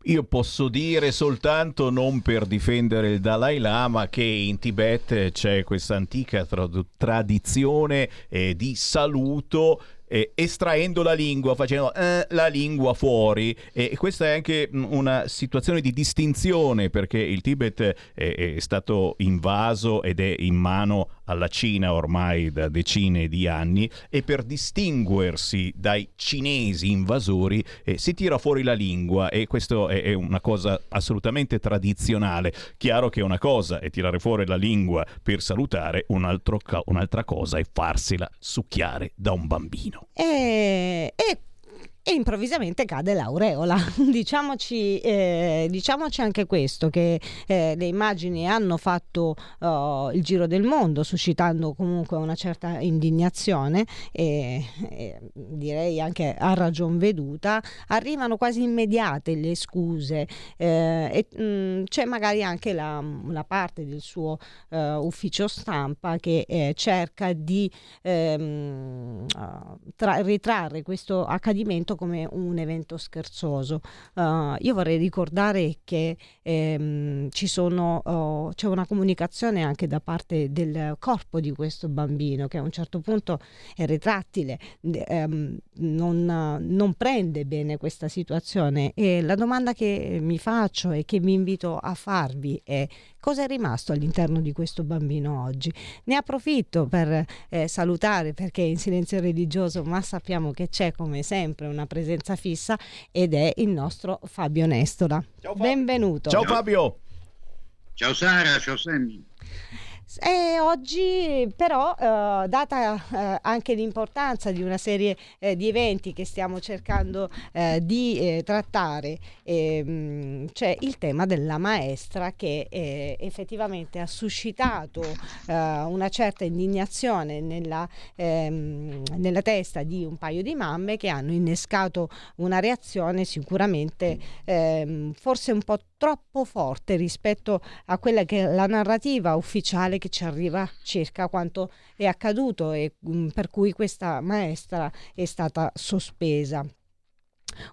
Io posso dire soltanto, non per difendere il Dalai Lama, che in Tibet c'è questa antica tra- tradizione eh, di saluto eh, estraendo la lingua, facendo eh, la lingua fuori e questa è anche mm, una situazione di distinzione perché il Tibet è, è stato invaso ed è in mano alla Cina ormai da decine di anni e per distinguersi dai cinesi invasori eh, si tira fuori la lingua e questo è, è, una cosa assolutamente tradizionale. Chiaro che una cosa è tirare fuori la lingua per salutare, un altro, un'altra cosa è farsela succhiare da un bambino bambino. E, e e improvvisamente cade l'aureola. diciamoci, eh, diciamoci, anche questo, che eh, le immagini hanno fatto uh, il giro del mondo, suscitando comunque una certa indignazione e, e, direi anche a ragion veduta. Arrivano quasi immediate le scuse eh, e mh, mm, c'è magari anche la, la parte del suo uh, ufficio stampa che eh, cerca di ehm, tra- ritrarre questo accadimento come un evento scherzoso. Uh, io vorrei ricordare che ehm, sono, oh, c'è una comunicazione anche da parte del corpo di questo bambino che a un certo punto è retrattile, ehm, non, non prende bene questa situazione e la domanda che mi faccio e che vi invito a farvi è cosa è rimasto all'interno di questo bambino oggi. Ne approfitto per eh, salutare perché in silenzio religioso, ma sappiamo che c'è come sempre una presenza fissa ed è il nostro Fabio Nestola. Ciao, Fabio. Benvenuto. Ciao Fabio. Ciao Sara, ciao Sammy. E oggi però, eh, data eh, anche l'importanza di una serie eh, di eventi che stiamo cercando eh, di eh, trattare, ehm, c'è il tema della maestra che eh, effettivamente ha suscitato una certa indignazione nella, ehm, nella, testa di un paio di mamme che hanno innescato una reazione sicuramente ehm, forse un po' troppo forte rispetto a quella che è la narrativa ufficiale che ci arriva circa quanto è accaduto e mh, mm, per cui questa maestra è stata sospesa.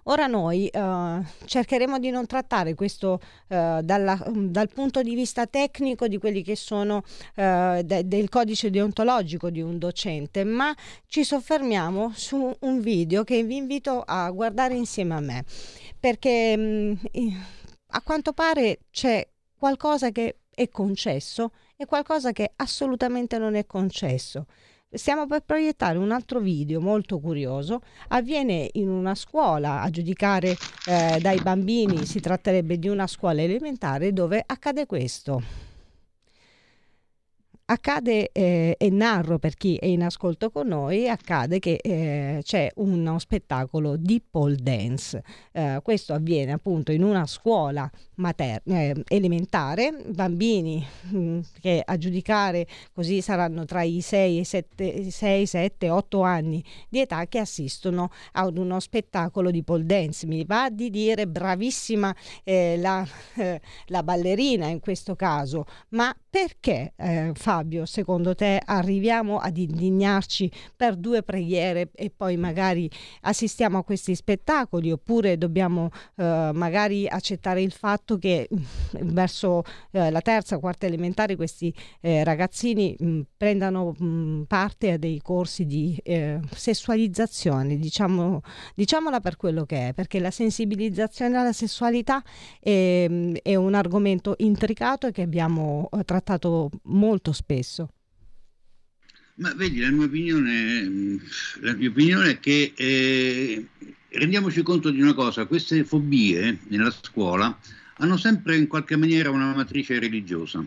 Ora noi eh, cercheremo di non trattare questo eh, dalla, dal punto di vista tecnico di quelli che sono eh, de, del codice deontologico di un docente, ma ci soffermiamo su un video che vi invito a guardare insieme a me, perché mh, a quanto pare c'è qualcosa che è concesso e qualcosa che assolutamente non è concesso. Stiamo per proiettare un altro video molto curioso. Avviene in una scuola, a giudicare eh, dai bambini si tratterebbe di una scuola elementare dove accade questo. Accade, eh, e narro per chi è in ascolto con noi, accade che eh, c'è uno spettacolo di pole dance. Eh, questo avviene appunto in una scuola mater- eh, elementare, bambini mh, mm, che a giudicare così saranno tra i 6 e 7, 6, 7, 8 anni di età che assistono ad uno spettacolo di pole dance. Mi va di dire bravissima eh, la, la ballerina in questo caso, ma perché eh, Fabio, secondo te, arriviamo ad indignarci per due preghiere e poi magari assistiamo a questi spettacoli? Oppure dobbiamo eh, magari accettare il fatto che mm, verso eh, la terza, quarta elementare questi eh, ragazzini mh, mm, prendano mh, mm, parte a dei corsi di eh, sessualizzazione, diciamo, diciamola per quello che è, perché la sensibilizzazione alla sessualità è, è un argomento intricato che abbiamo trattato trattato molto spesso. Ma vedi, la mia opinione, la mia opinione è che eh, rendiamoci conto di una cosa, queste fobie nella scuola hanno sempre in qualche maniera una matrice religiosa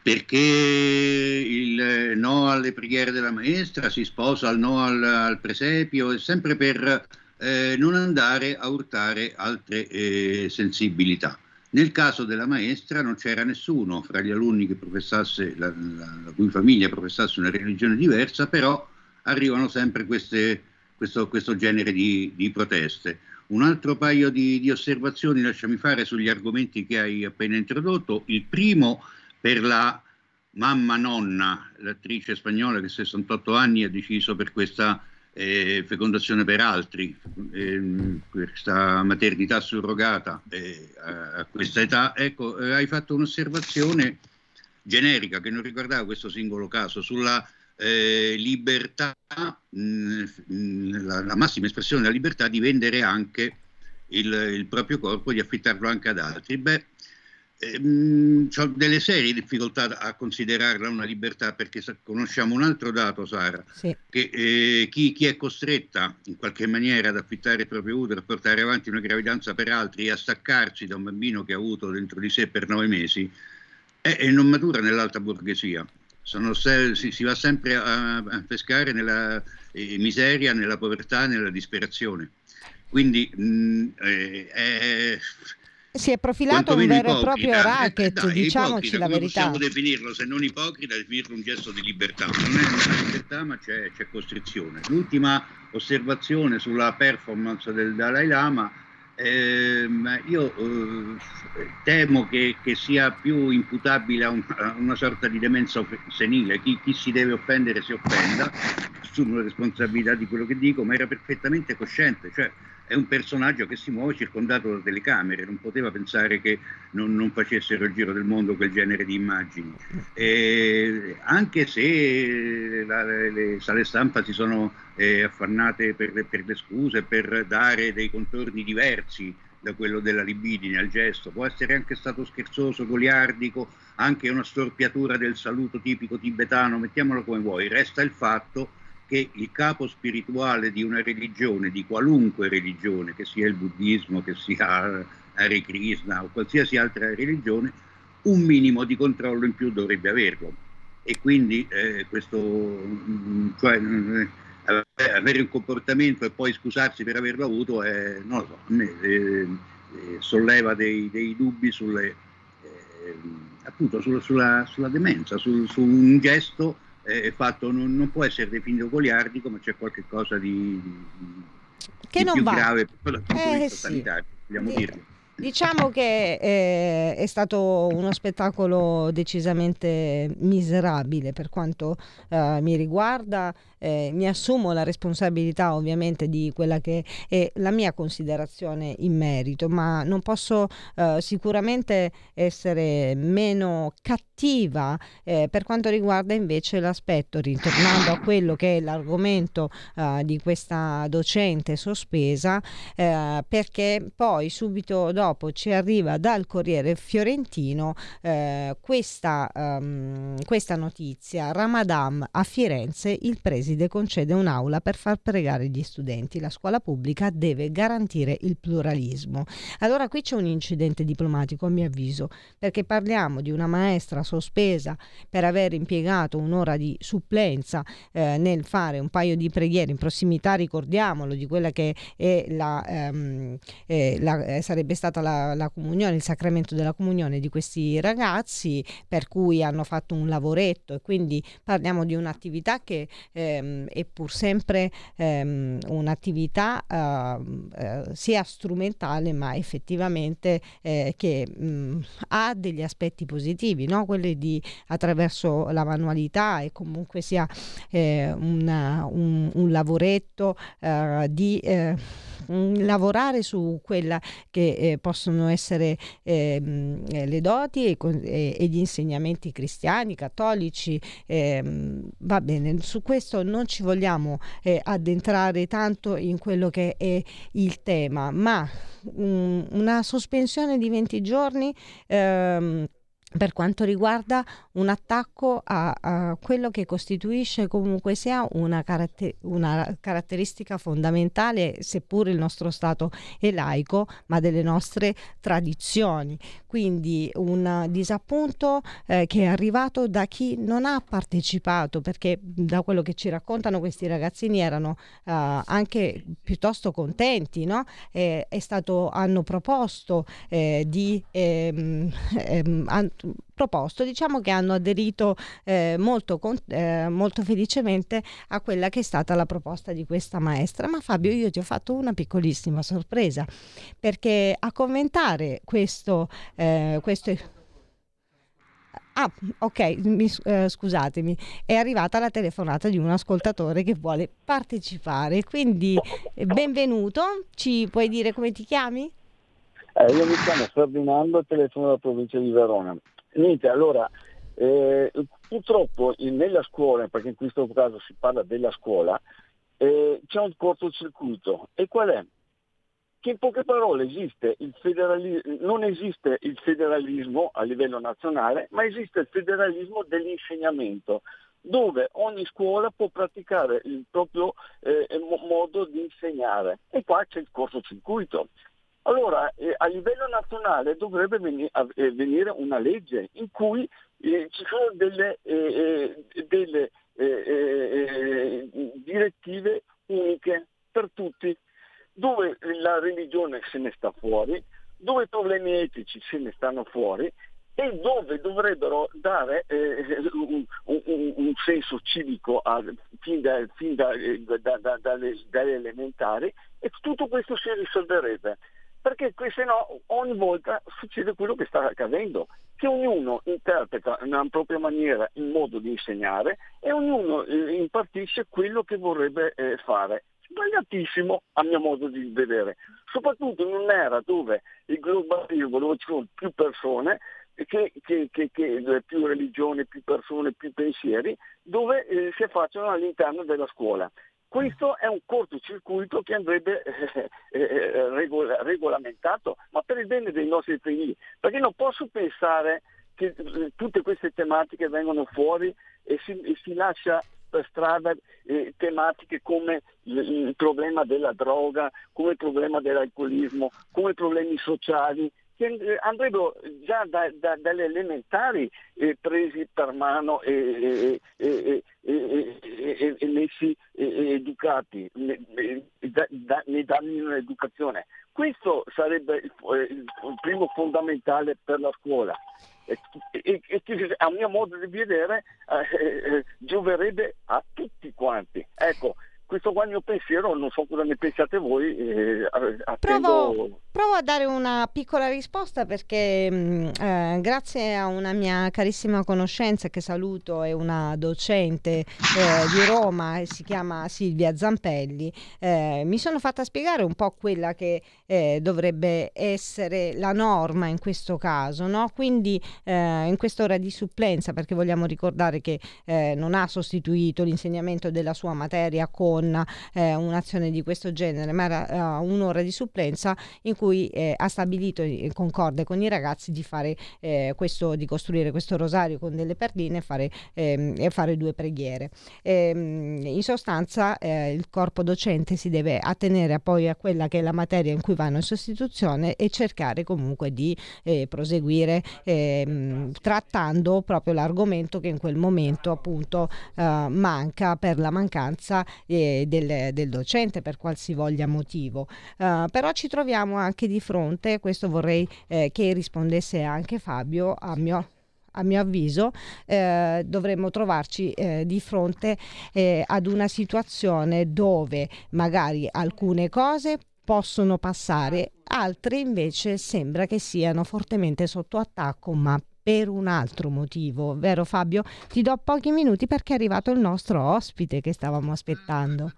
perché il no alle preghiere della maestra si sposa al no al, al presepio, è sempre per eh, non andare a urtare altre eh, sensibilità. Nel caso della maestra non c'era nessuno fra gli alunni che professasse, la, la, la cui famiglia professasse una religione diversa, però arrivano sempre queste, questo, questo, genere di, di, proteste. Un altro paio di, di, osservazioni lasciami fare sugli argomenti che hai appena introdotto. Il primo per la mamma nonna, l'attrice spagnola che a 68 anni ha deciso per questa eh, fecondazione per altri, eh, questa maternità surrogata eh, a, questa età, ecco, hai fatto un'osservazione generica che non riguardava questo singolo caso, sulla eh, libertà, mh, la, la, massima espressione della libertà di vendere anche il, il proprio corpo, di affittarlo anche ad altri. Beh, Ehm, ho delle serie difficoltà a considerarla una libertà perché conosciamo un altro dato, Sara, sì. che eh, chi, chi, è costretta in qualche maniera ad affittare il proprio utero, a portare avanti una gravidanza per altri e a staccarsi da un bambino che ha avuto dentro di sé per nove mesi, è, è non matura nell'alta borghesia. Se, si, si, va sempre a, a pescare nella eh, miseria, nella povertà, nella disperazione. Quindi mh, eh, è si è profilato un vero e proprio racket, eh, dai, diciamoci ipocrita, la verità. possiamo definirlo, se non ipocrita, definirlo un gesto di libertà. Non è una libertà, ma c'è, c'è costrizione. L'ultima osservazione sulla performance del Dalai Lama, ehm, io eh, temo che, che, sia più imputabile a, un, a, una sorta di demenza senile. Chi, chi si deve offendere si offenda, assumo la responsabilità di quello che dico, ma era perfettamente cosciente. Cioè, è un personaggio che si muove circondato da telecamere, non poteva pensare che non, non facessero il giro del mondo quel genere di immagini. E anche se la, le sale stampa si sono eh, affannate per, per le scuse, per dare dei contorni diversi da quello della libidine al gesto, può essere anche stato scherzoso, goliardico, anche una storpiatura del saluto tipico tibetano, mettiamolo come vuoi, resta il fatto che il capo spirituale di una religione, di qualunque religione, che sia il buddismo, che sia Hare Krishna o qualsiasi altra religione, un minimo di controllo in più dovrebbe averlo. E quindi eh, questo, mm, cioè, eh, avere un comportamento e poi scusarsi per averlo avuto, è, non lo so, eh, eh solleva dei, dei, dubbi sulle, eh, appunto sulla, sulla, sulla demenza, sul, su un gesto è fatto, non, non, può essere definito goliardico, ma c'è qualcosa di, di, che di non più va. grave dal punto eh, di vista sì. sanitario, vogliamo di, dirlo. Diciamo che eh, è stato uno spettacolo decisamente miserabile per quanto eh, mi riguarda. Eh, mi assumo la responsabilità ovviamente di quella che è la mia considerazione in merito, ma non posso eh, sicuramente essere meno cattiva eh, per quanto riguarda invece l'aspetto, ritornando a quello che è l'argomento eh, di questa docente sospesa, eh, perché poi subito dopo ci arriva dal Corriere Fiorentino eh, questa, um, questa notizia. Ramadan a Firenze il preside concede un'aula per far pregare gli studenti. La scuola pubblica deve garantire il pluralismo. Allora qui c'è un incidente diplomatico a mio avviso, perché parliamo di una maestra sospesa per aver impiegato un'ora di supplenza eh, nel fare un paio di preghiere in prossimità, ricordiamolo, di quella che la, ehm, eh, la, eh, sarebbe stata la, la comunione, il sacramento della comunione di questi ragazzi, per cui hanno fatto un lavoretto e quindi parliamo di un'attività che ehm, è pur sempre ehm, un'attività ehm, eh, sia strumentale ma effettivamente eh, che mh, ha degli aspetti positivi, no? quelli di attraverso la manualità e comunque sia eh, una, un, un, lavoretto eh, di eh, lavorare su quella che eh, possono essere ehm, le doti e, e, gli insegnamenti cristiani, cattolici, ehm, va bene, su questo non ci vogliamo eh, addentrare tanto in quello che è il tema, ma um, una sospensione di 20 giorni ehm, per quanto riguarda un attacco a, a, quello che costituisce comunque sia una, caratter- una, caratteristica fondamentale, seppur il nostro Stato è laico, ma delle nostre tradizioni. Quindi un disappunto eh, che è arrivato da chi non ha partecipato, perché da quello che ci raccontano questi ragazzini erano eh, anche piuttosto contenti, no? eh, stato, hanno proposto eh, di... Ehm, ehm, proposto, diciamo che hanno aderito eh, molto, con, eh, molto felicemente a quella che è stata la proposta di questa maestra. Ma Fabio, io ti ho fatto una piccolissima sorpresa, perché a commentare questo, eh, questo Ah, ok, mi, eh, scusatemi, è arrivata la telefonata di un ascoltatore che vuole partecipare, quindi eh, benvenuto, ci puoi dire come ti chiami? Eh, io mi chiamo Ferdinando, telefono dalla provincia di Verona. Niente, allora, eh, purtroppo in, nella scuola, perché in questo caso si parla della scuola, eh, c'è un cortocircuito. E qual è? Che in poche parole esiste non esiste il federalismo a livello nazionale, ma esiste il federalismo dell'insegnamento, dove ogni scuola può praticare il proprio eh, modo di insegnare. E qua c'è il cortocircuito. Allora, eh, a livello nazionale dovrebbe venire, eh, venire, una legge in cui eh, ci sono delle, eh, eh, delle eh, direttive uniche per tutti, dove la religione se ne sta fuori, dove i problemi etici se ne stanno fuori e dove dovrebbero dare un, un, un, senso civico a, fin, da, fin da, da, dalle, dalle elementari e tutto questo si risolverebbe perché se no ogni volta succede quello che sta accadendo, che ognuno interpreta in una propria maniera il modo di insegnare e ognuno eh, impartisce quello che vorrebbe eh, fare. Sbagliatissimo a mio modo di vedere, soprattutto in un'era dove il globalismo, dove ci sono più persone, che, che, che, che, più religioni, più persone, più pensieri, dove eh, si affacciano all'interno della scuola. Questo è un cortocircuito che andrebbe eh, eh, eh, regola, regolamentato, ma per il bene dei nostri figli, perché non posso pensare che eh, tutte queste tematiche vengono fuori e si, e si lascia per strada eh, tematiche come il, il, problema della droga, come il problema dell'alcolismo, come problemi sociali, eh, andrebbero già da, da, dalle elementari eh, presi per mano e, e, e, e messi educati, ne, da, ne danno un'educazione. Questo sarebbe il, eh, il, primo fondamentale per la scuola e, che a mio modo di vedere eh, eh, gioverebbe a tutti quanti. Ecco, questo qua è il mio pensiero, non so cosa ne pensiate voi. Eh, attendo... Provo, provo a dare una piccola risposta perché mh, eh, grazie a una mia carissima conoscenza che saluto, è una docente eh, di Roma, si chiama Silvia Zampelli, eh, mi sono fatta spiegare un po' quella che eh, dovrebbe essere la norma in questo caso, no? quindi eh, in quest'ora di supplenza, perché vogliamo ricordare che non ha sostituito l'insegnamento della sua materia con con eh, un'azione di questo genere, ma era uh, un'ora di supplenza in cui eh, ha stabilito in concorde con i ragazzi di fare eh, questo, di costruire questo rosario con delle perline fare, ehm, e fare due preghiere. E, ehm, in sostanza eh, il corpo docente si deve attenere poi a quella che è la materia in cui vanno in sostituzione e cercare comunque di eh, proseguire ehm, trattando proprio l'argomento che in quel momento appunto manca per la mancanza eh, del, del, docente per qualsivoglia motivo. Uh, però ci troviamo anche di fronte, questo vorrei eh, che rispondesse anche Fabio a mio a mio avviso eh, dovremmo trovarci eh, di fronte eh, ad una situazione dove magari alcune cose possono passare, altre invece sembra che siano fortemente sotto attacco, ma per un altro motivo, vero Fabio? Ti do pochi minuti perché è arrivato il nostro ospite che stavamo aspettando.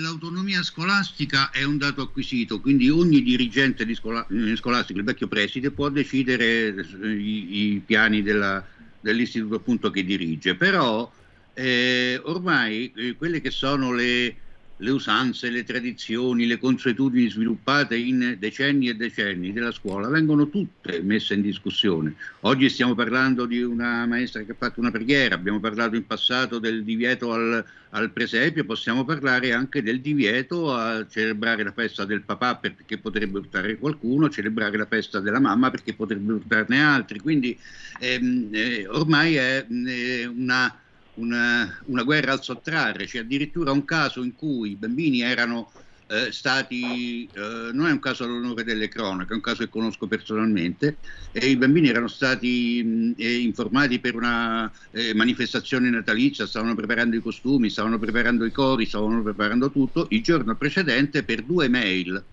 L'autonomia scolastica è un dato acquisito, quindi ogni dirigente di scola- eh, scolastico, il vecchio preside, può decidere i, i piani della, dell'istituto appunto che dirige, però eh, ormai eh, quelle che sono le, le usanze, le tradizioni, le consuetudini sviluppate in decenni e decenni della scuola vengono tutte messe in discussione. Oggi stiamo parlando di una maestra che ha fatto una preghiera, abbiamo parlato in passato del divieto al, al presepio, possiamo parlare anche del divieto a celebrare la festa del papà perché potrebbe urtare qualcuno, celebrare la festa della mamma perché potrebbe urtarne altri. Quindi ehm, eh, ormai è eh, una una, una, guerra al sottrarre, c'è addirittura un caso in cui i bambini erano eh, stati, eh, non è un caso all'onore delle cronache, è un caso che conosco personalmente, e i bambini erano stati mh, eh, informati per una eh, manifestazione natalizia, stavano preparando i costumi, stavano preparando i cori, stavano preparando tutto, il giorno precedente per due mail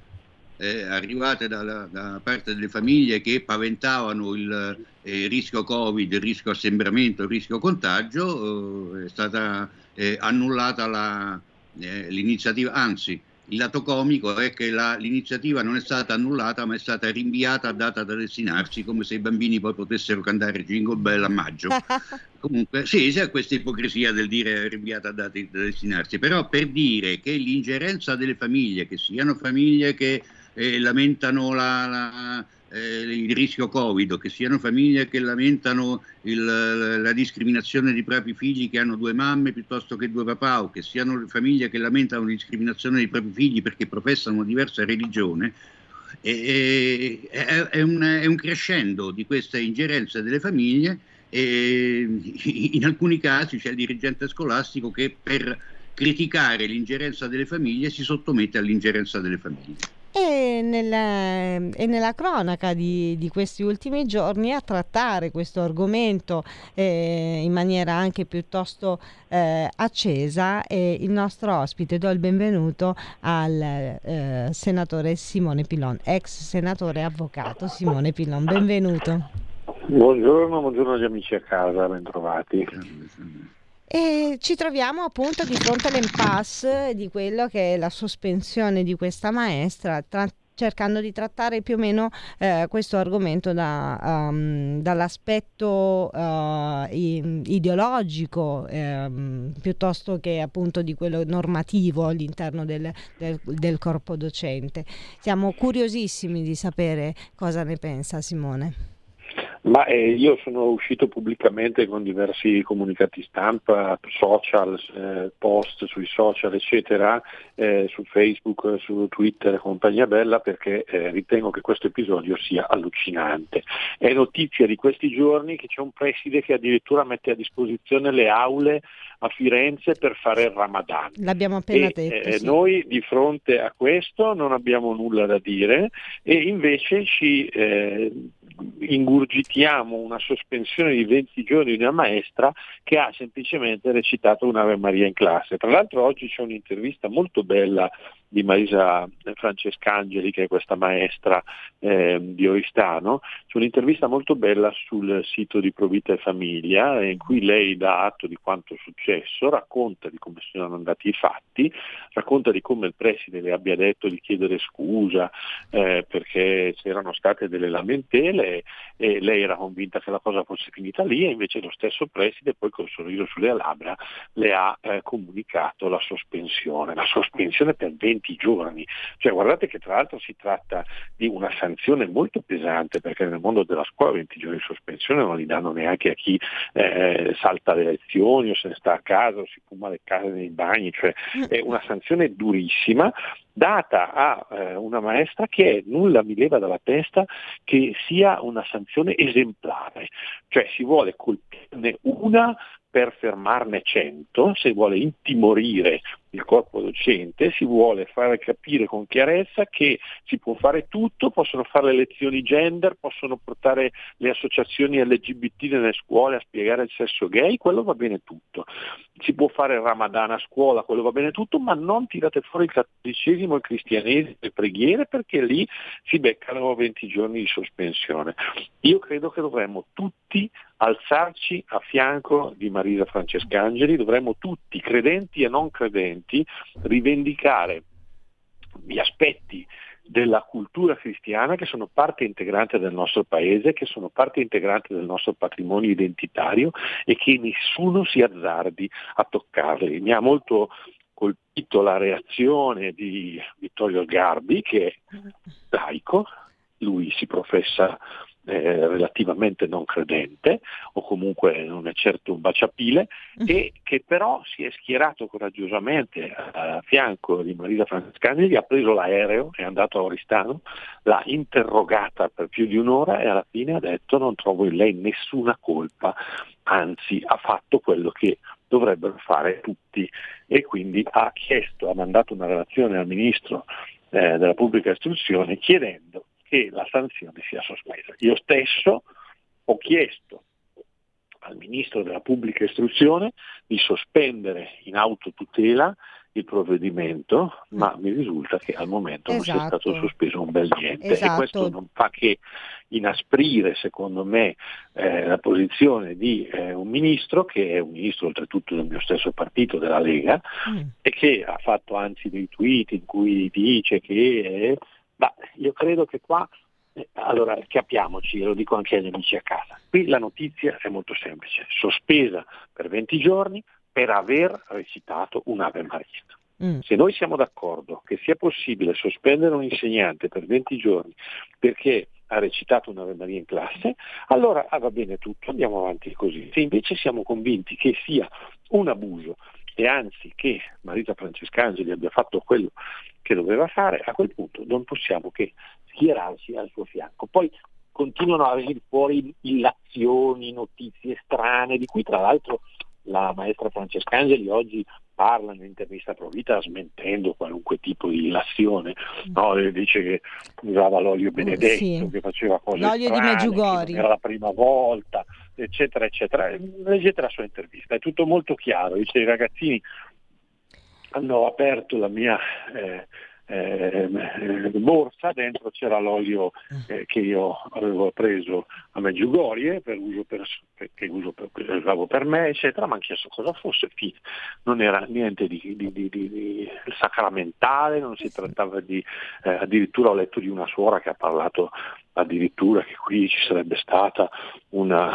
eh, arrivate dalla, da parte delle famiglie che paventavano il eh, rischio Covid, il rischio assembramento, il rischio contagio, eh, è stata eh, annullata la, eh, l'iniziativa, anzi il lato comico è che la, l'iniziativa non è stata annullata ma è stata rinviata a data da destinarsi come se i bambini poi potessero cantare Jingle Bell a maggio. Comunque sì, c'è questa ipocrisia del dire rinviata a data da destinarsi, però per dire che l'ingerenza delle famiglie, che siano famiglie che eh, lamentano la, la, eh, il rischio Covid, che siano famiglie che lamentano il, la discriminazione dei propri figli che hanno due mamme piuttosto che due papà, o che siano famiglie che lamentano la discriminazione dei propri figli perché professano diversa religione, è, è, è, un, è un crescendo di questa ingerenza delle famiglie e in alcuni casi c'è il dirigente scolastico che per criticare l'ingerenza delle famiglie si sottomette all'ingerenza delle famiglie. E nella, e nella cronaca di, di, questi ultimi giorni a trattare questo argomento eh, in maniera anche piuttosto eh, accesa e il nostro ospite do il benvenuto al eh, senatore Simone Pilon, ex senatore avvocato Simone Pilon, benvenuto. Buongiorno, buongiorno agli amici a casa, bentrovati. E ci troviamo appunto di fronte all'impasse di quello che è la sospensione di questa maestra, tra- cercando di trattare più o meno eh, questo argomento da, um, dall'aspetto uh, ideologico um, piuttosto che appunto di quello normativo all'interno del, del, del corpo docente. Siamo curiosissimi di sapere cosa ne pensa Simone. Ma eh, io sono uscito pubblicamente con diversi comunicati stampa, social, eh, post sui social, eccetera, eh, su Facebook, su Twitter e compagnia bella, perché eh, ritengo che questo episodio sia allucinante. È notizia di questi giorni che c'è un preside che addirittura mette a disposizione le aule a Firenze per fare il Ramadan. L'abbiamo appena e, detto. Eh, sì. Noi di fronte a questo non abbiamo nulla da dire e invece ci eh, ingurgitiamo una sospensione di 20 giorni di una maestra che ha semplicemente recitato un'Ave Maria in classe. Tra l'altro oggi c'è un'intervista molto bella di Marisa Francescangeli, che è questa maestra eh, di Oristano, c'è un'intervista molto bella sul sito di Provita e Famiglia in cui lei dà atto di quanto è successo, racconta di come sono andati i fatti, racconta di come il preside le abbia detto di chiedere scusa eh, perché c'erano state delle lamentele e lei era convinta che la cosa fosse finita lì e invece lo stesso preside poi col sorriso sulle labbra le ha eh, comunicato la sospensione, la sospensione per 20 giorni. Cioè guardate che tra l'altro si tratta di una sanzione molto pesante perché nel mondo della scuola 20 giorni di sospensione non li danno neanche a chi eh, salta le lezioni o se ne sta a casa o si fuma le case nei bagni, cioè è una sanzione durissima data a eh, una maestra che nulla mi leva dalla testa che sia una sanzione esemplare, cioè si vuole colpirne una per fermarne 100, si vuole intimorire il corpo docente, si vuole fare capire con chiarezza che si può fare tutto, possono fare le lezioni gender, possono portare le associazioni LGBT nelle scuole a spiegare il sesso gay, quello va bene tutto. Si può fare il Ramadan a scuola, quello va bene tutto, ma non tirate fuori il cattolicesimo, il cristianesimo, le preghiere, perché lì si beccano 20 giorni di sospensione. Io credo che dovremmo tutti alzarci a fianco di Marisa Francescangeli, dovremmo tutti, credenti e non credenti, rivendicare gli aspetti della cultura cristiana che sono parte integrante del nostro paese, che sono parte integrante del nostro patrimonio identitario e che nessuno si azzardi a toccarli. Mi ha molto colpito la reazione di Vittorio Garbi, che è laico, lui si professa eh, relativamente non credente o comunque non è certo un baciapile e che però si è schierato coraggiosamente a fianco di Marisa Francescani, gli ha preso l'aereo, è andato a Oristano, l'ha interrogata per più di un'ora e alla fine ha detto non trovo in lei nessuna colpa, anzi ha fatto quello che dovrebbero fare tutti e quindi ha chiesto, ha mandato una relazione al ministro eh, della pubblica istruzione chiedendo che la sanzione sia sospesa. Io stesso ho chiesto al Ministro della Pubblica Istruzione di sospendere in autotutela il provvedimento, ma mi risulta che al momento non sia Esatto. stato sospeso un bel niente Esatto. e questo non fa che inasprire secondo me eh, la posizione di eh, un ministro che è un ministro oltretutto del mio stesso partito, della Lega, e che ha fatto anzi dei tweet in cui dice che eh, ma io credo che qua eh, allora capiamoci, lo dico anche agli amici a casa, qui la notizia è molto semplice, sospesa per 20 giorni per aver recitato un'Ave Maria. Mm. Se noi siamo d'accordo che sia possibile sospendere un insegnante per 20 giorni perché ha recitato un'Ave Maria in classe, allora ah, va bene tutto, andiamo avanti così. Se invece siamo convinti che sia un abuso e anzi che Marita Francescangeli abbia fatto quello che doveva fare, a quel punto non possiamo che schierarci al suo fianco. Poi continuano a venire fuori illazioni, notizie strane, di cui tra l'altro la maestra Francescangeli oggi parla nell'intervista a Provita smentendo qualunque tipo di illazione, no? Dice che usava l'olio benedetto, sì. che faceva cose L'olio di strane, che Meggiugori. era la prima volta, eccetera, eccetera. Leggete la sua intervista, è tutto molto chiaro, dice i ragazzini hanno aperto la mia eh, eh, borsa, dentro c'era l'olio eh, che io avevo preso a Meggiugorie per uso per, che uso per, che usavo per me, eccetera, mi hanno chiesto cosa fosse, non era niente di, di- di- di- di sacramentale, non si trattava di, eh, addirittura ho letto di una suora che ha parlato addirittura che qui ci sarebbe stata una...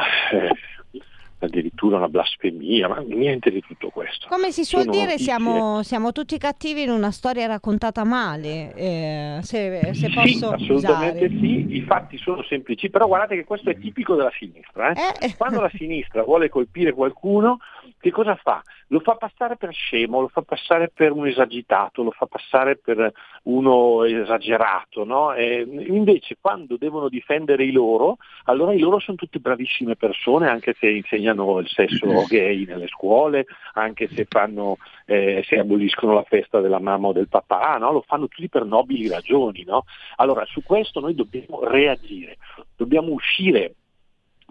eh, addirittura una blasfemia, ma niente di tutto questo. Come si suol Sono dire, notizie- siamo, siamo tutti cattivi in una storia raccontata male, eh, se, se Sì, posso assolutamente usare. sì, i fatti sono semplici, però guardate che questo è tipico della sinistra. eh. Quando la sinistra vuole colpire qualcuno, che cosa fa? lo fa passare per scemo, lo fa passare per un esagitato, lo fa passare per uno esagerato, no? invece quando devono difendere i loro, allora i loro sono tutte bravissime persone, anche se insegnano il sesso gay nelle scuole, anche se, fanno, eh, se aboliscono la festa della mamma o del papà, no? lo fanno tutti per nobili ragioni. No? Allora su questo noi dobbiamo reagire, dobbiamo uscire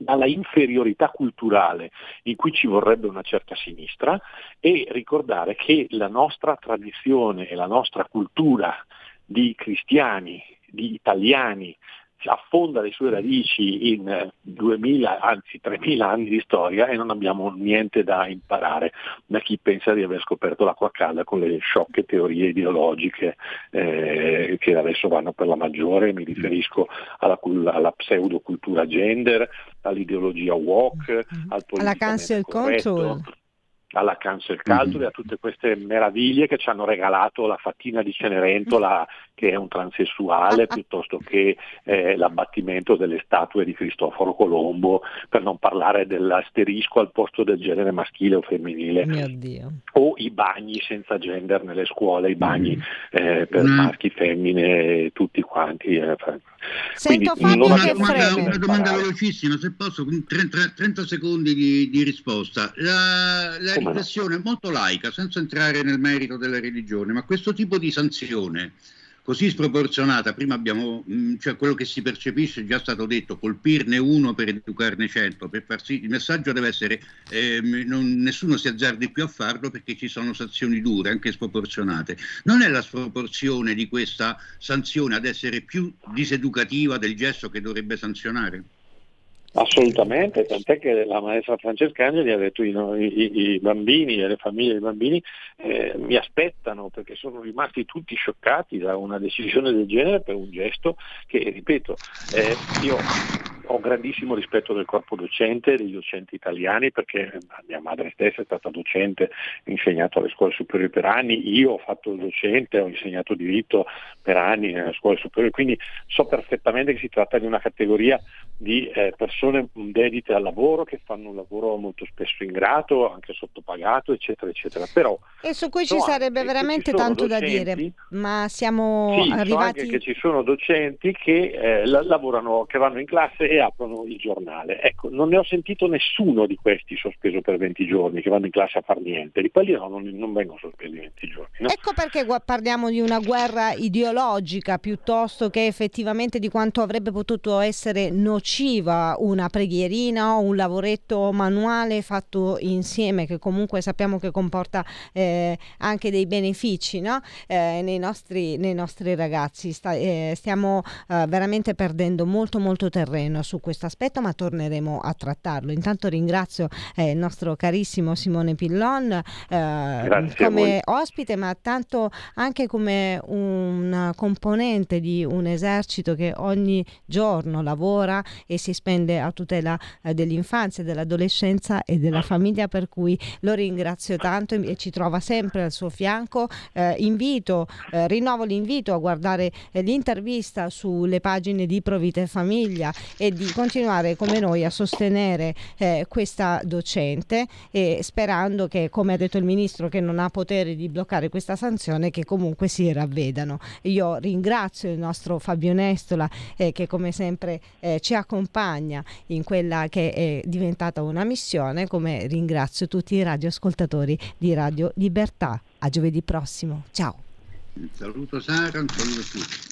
dalla inferiorità culturale in cui ci vorrebbe una certa sinistra e ricordare che la nostra tradizione e la nostra cultura di cristiani, di italiani, affonda le sue radici in 2000, anzi 3000 anni di storia e non abbiamo niente da imparare da chi pensa di aver scoperto l'acqua calda con le sciocche teorie ideologiche eh, che adesso vanno per la maggiore, mi riferisco alla, alla pseudocultura gender, all'ideologia woke, al alla cancel corretto, control alla cancel culture, mm-hmm. a tutte queste meraviglie che ci hanno regalato la fattina di Cenerentola che è un transessuale piuttosto che eh, l'abbattimento delle statue di Cristoforo Colombo, per non parlare dell'asterisco al posto del genere maschile o femminile, o i bagni senza gender nelle scuole, i bagni mm. eh, per mm. maschi, femmine, tutti quanti. Eh. Sento Fabio una, domanda, una domanda velocissima, se posso, 30, 30 secondi di, di, risposta. La, la riflessione è molto laica, senza entrare nel merito della religione, ma questo tipo di sanzione così sproporzionata, prima abbiamo, mm, cioè quello che si percepisce è già stato detto, colpirne uno per educarne cento, per farsi, il messaggio deve essere eh, non, nessuno si azzardi più a farlo perché ci sono sanzioni dure, anche sproporzionate. Non è la sproporzione di questa sanzione ad essere più diseducativa del gesto che dovrebbe sanzionare? Assolutamente, tant'è che la maestra Francesca Angeli ha detto i, i, i bambini e le famiglie dei bambini eh, mi aspettano perché sono rimasti tutti scioccati da una decisione del genere per un gesto che, ripeto, eh, io ho grandissimo rispetto del corpo docente, dei docenti italiani, perché mia madre stessa è stata docente, ha insegnato alle scuole superiori per anni, io ho fatto il docente, ho insegnato diritto per anni nelle scuole superiori, quindi so perfettamente che si tratta di una categoria di eh, persone dedite al lavoro, che fanno un lavoro molto spesso ingrato, anche sottopagato, eccetera, eccetera. Però, e su cui ci sarebbe veramente tanto docenti, da dire, ma siamo sì, arrivati... So anche che ci sono docenti che eh, lavorano, che vanno in classe e aprono il giornale. Ecco, non ne ho sentito nessuno di questi sospeso per 20 giorni, che vanno in classe a far niente. Di quelli no, non, non vengono sospesi 20 giorni. No? Ecco perché parliamo di una guerra ideologica piuttosto che effettivamente di quanto avrebbe potuto essere nociva una preghierina o un lavoretto manuale fatto insieme, che comunque sappiamo che comporta eh, anche dei benefici no? eh, nei, nostri, nei, nostri, ragazzi. Sta, eh, stiamo eh, veramente perdendo molto molto terreno su questo aspetto, ma torneremo a trattarlo. Intanto ringrazio eh, il nostro carissimo Simone Pillon eh, come ospite, ma tanto anche come un componente di un esercito che ogni giorno lavora e si spende a tutela eh, dell'infanzia, dell'adolescenza e della famiglia, per cui lo ringrazio tanto e ci trova sempre al suo fianco. Eh, invito, eh, rinnovo l'invito a guardare l'intervista sulle pagine di Provita e Famiglia e di continuare come noi a sostenere eh, questa docente e sperando che, come ha detto il Ministro, che non ha potere di bloccare questa sanzione, che comunque si ravvedano. Io ringrazio il nostro Fabio Nestola eh, che come sempre eh, ci accompagna in quella che è diventata una missione, come ringrazio tutti i radioascoltatori di Radio Libertà. A giovedì prossimo. Ciao. Un saluto Sara, un saluto a tutti.